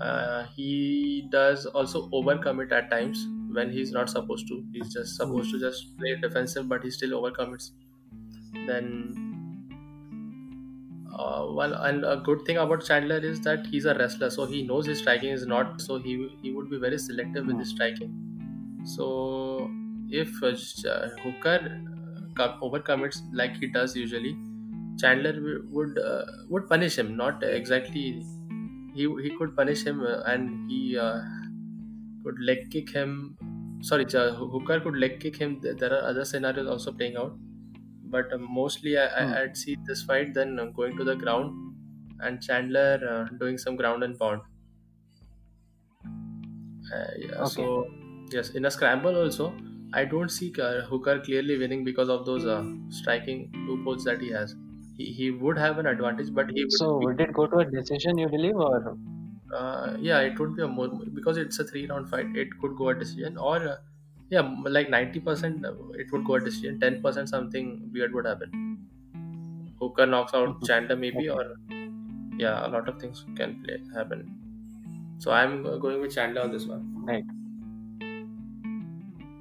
Speaker 2: Uh, he does also overcome it at times when he's not supposed to. He's just supposed to just play defensive, but he still overcommits. Then, uh, well, and a good thing about Chandler is that he's a wrestler, so he knows his striking is not. So he he would be very selective with his striking. So if uh, Hooker overcommits like he does usually, Chandler would uh, would punish him. Not exactly. He he could punish him uh, and he uh, could leg kick him. Sorry, Hooker could leg kick him. There are other scenarios also playing out, but uh, mostly I,
Speaker 1: Hmm.
Speaker 2: I, I'd see this fight then uh, going to the ground and Chandler uh, doing some ground and pound. Uh, yeah,
Speaker 1: Okay.
Speaker 2: So yes, in a scramble also, I don't see uh, Hooker clearly winning because of those uh, striking loopholes that he has. He, he would have an advantage, but he would
Speaker 1: So
Speaker 2: be,
Speaker 1: would it go to a decision, you believe, or
Speaker 2: uh, yeah, it would be a more because it's a three round fight. It could go a decision, or uh, yeah, like ninety percent it would go a decision. Ten percent something weird would happen. Hooker knocks out. Chandler maybe,
Speaker 1: Okay.
Speaker 2: or yeah, a lot of things can play happen. So I'm uh, going with Chandler on this one.
Speaker 1: right?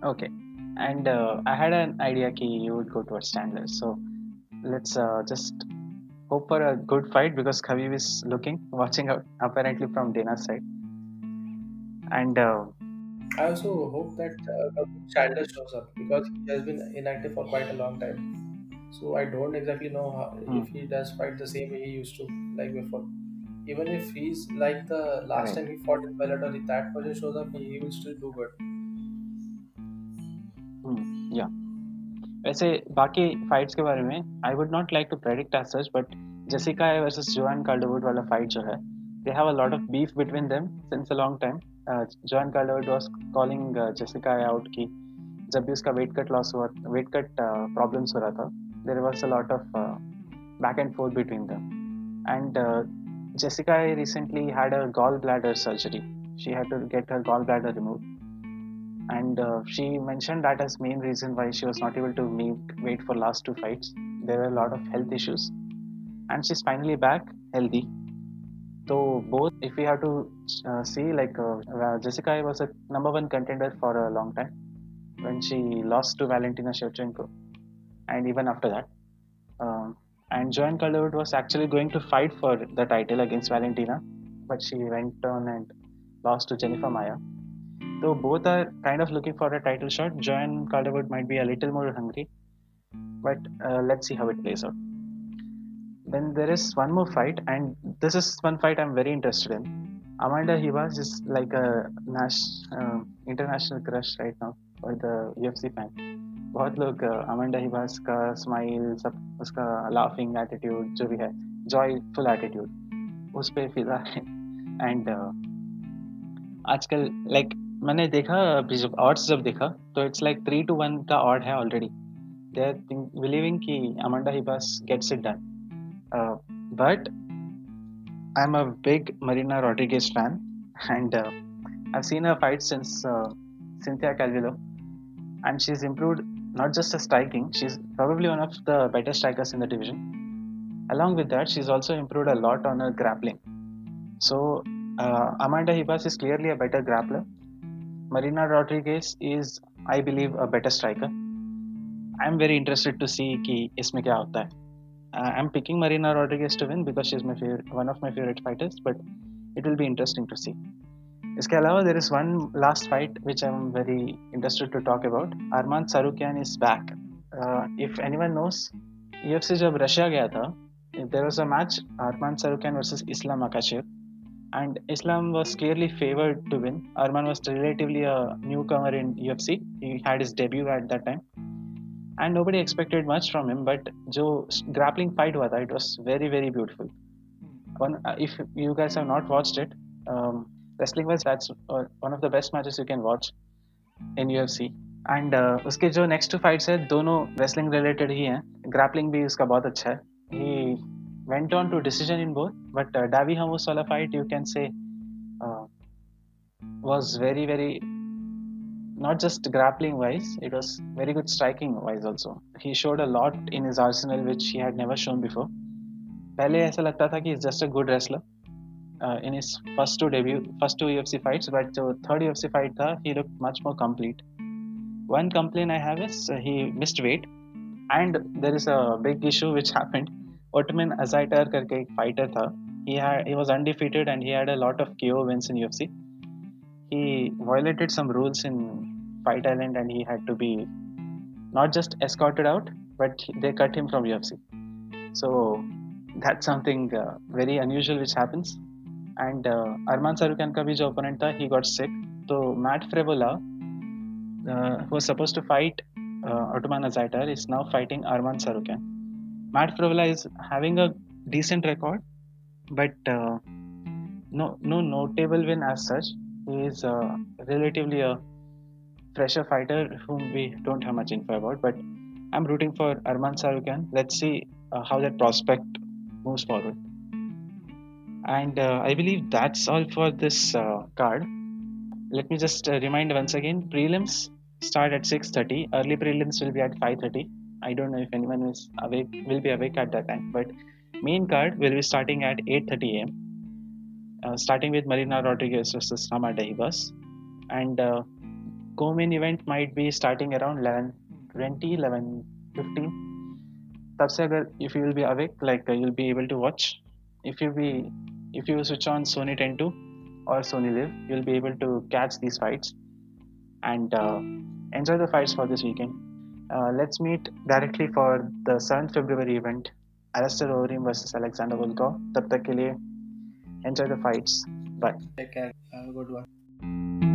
Speaker 1: Okay. And uh, I had an idea that you would go towards Chandler. So let's uh, just hope for a good fight because Khabib is looking, watching out apparently from Dana's side. And uh,
Speaker 2: I also hope that uh, Chandler shows up because he has been inactive for quite a long time. So I don't exactly know how,
Speaker 1: Hmm.
Speaker 2: if he does fight the same way he used to, like before. Even if he's like the last
Speaker 1: Right.
Speaker 2: time he fought in Bellator, if that person shows up, he will still do good.
Speaker 1: Hmm, yeah. वैसे बाकी fights के बारे में I would not like to predict as such but Jessica versus Joanne Calderwood वाला fight जो है they have a lot of beef between them since a long time Joanne Calderwood was calling Jessica out की जब भी उसका weight cut loss हुआ weight cut problems हो रहा था there was a lot of back and forth between them and Jessica recently had a gallbladder surgery. She had to get her gallbladder removed. And uh, she mentioned that as main reason why she was not able to wait for last two fights. There were a lot of health issues. And she's finally back healthy. So both if we have to uh, see like uh, uh, jessica was a number one contender for a long time when she lost to valentina shevchenko and even after that. Um, and joanne calderwood was actually going to fight for the title against valentina but she went on and lost to jennifer maia so both are kind of looking for a title shot, Joy Calderwood might be a little more hungry, but uh, let's see how it plays out. Then there is one more fight, and this is one fight I'm very interested in. Amanda Ribas is like a Nash, uh, um, international crush right now for the UFC fan. बहुत लोग Amanda हिबास का smile सब उसका laughing attitude जो भी है joyful attitude उस पर है एंड आजकल लाइक मैंने देखा ऑड्स जब देखा तो it's like three to one का ऑड है ऑलरेडी दे आर बिलीविंग कि Amanda Ribas gets it done but I am a big Marina Rodriguez fan and I have seen a fight since Cynthia Calvillo and she is improved not just a striking, she's probably one of the better strikers in the division. Along with that, she's also improved a lot on her grappling. So, uh, Amanda Ribas is clearly a better grappler, Marina Rodriguez is, I believe, a better striker. I'm very interested to see कि इसमें क्या होता है uh, I'm picking Marina Rodriguez to win because she's my favorite, one of my favorite fighters. But it will be interesting to see. इसके अलावा there is one last fight which I'm very interested to talk about. Arman Tsarukyan is back. Uh, if anyone knows, UFC जब Russia गया था, there was a match Arman Tsarukyan versus Islam Makhachev, and Islam was clearly favored to win. Arman was relatively a newcomer in UFC. He had his debut at that time and nobody expected much from him but jo grappling fight was it was very very beautiful one uh, if you guys have not watched it um, wrestling was that's uh, one of the best matches you can watch in UFC and uh, उसके जो next two fights है दोनों wrestling related ही हैं grappling भी उसका बहुत अच्छा है he went on to decision in both but डावी हमूस वाला fight you can say was very very not just grappling wise, it was very good striking wise also. He showed a lot in his arsenal which he had never shown before. पहले ऐसा लगता था कि is just a good wrestler in his first to debut first to UFC fights but जो third UFC fight था ही look much more complete one complaint I have is uh, he missed weight, and there is a big issue which ओटमिन अजाइटर करके एक fighter था। He was undefeated and he had a lot of KO wins in UFC he violated some rules in Fight Island and he had to be not just escorted out but they cut him from UFC so that something very unusual which happens and Arman Tsarukyan का भी जो opponent था he got sick तो Matt Frevola was suppose to fight Ottman Azaitar is now fighting Arman Tsarukyan Matt Frevola is having a decent record, but uh, no no notable win as such. He is uh, relatively a fresher fighter whom we don't have much info about. But I'm rooting for Arman Tsarukyan. Let's see uh, how that prospect moves forward. And uh, I believe that's all for this uh, card. Let me just uh, remind once again: prelims start at 6:30. Early prelims will be at 5:30. I don't know if anyone is awake will be awake at that time, but main card will be starting at 8:30 a.m. Uh, starting with Marina Rodriguez versus Amanda Ribas, and uh, co-main event might be starting around 11 20 11 15 तब से अगर if you will be awake like uh, you'll be able to watch if you be if you switch on Sony 10 or Sony Live you'll be able to catch these fights and uh, enjoy the fights for this weekend uh, let's meet directly for the 7th February event Alistair Overeem versus Alexander Volkov तब तक के लिए enjoy the fights bye
Speaker 2: take care have a good one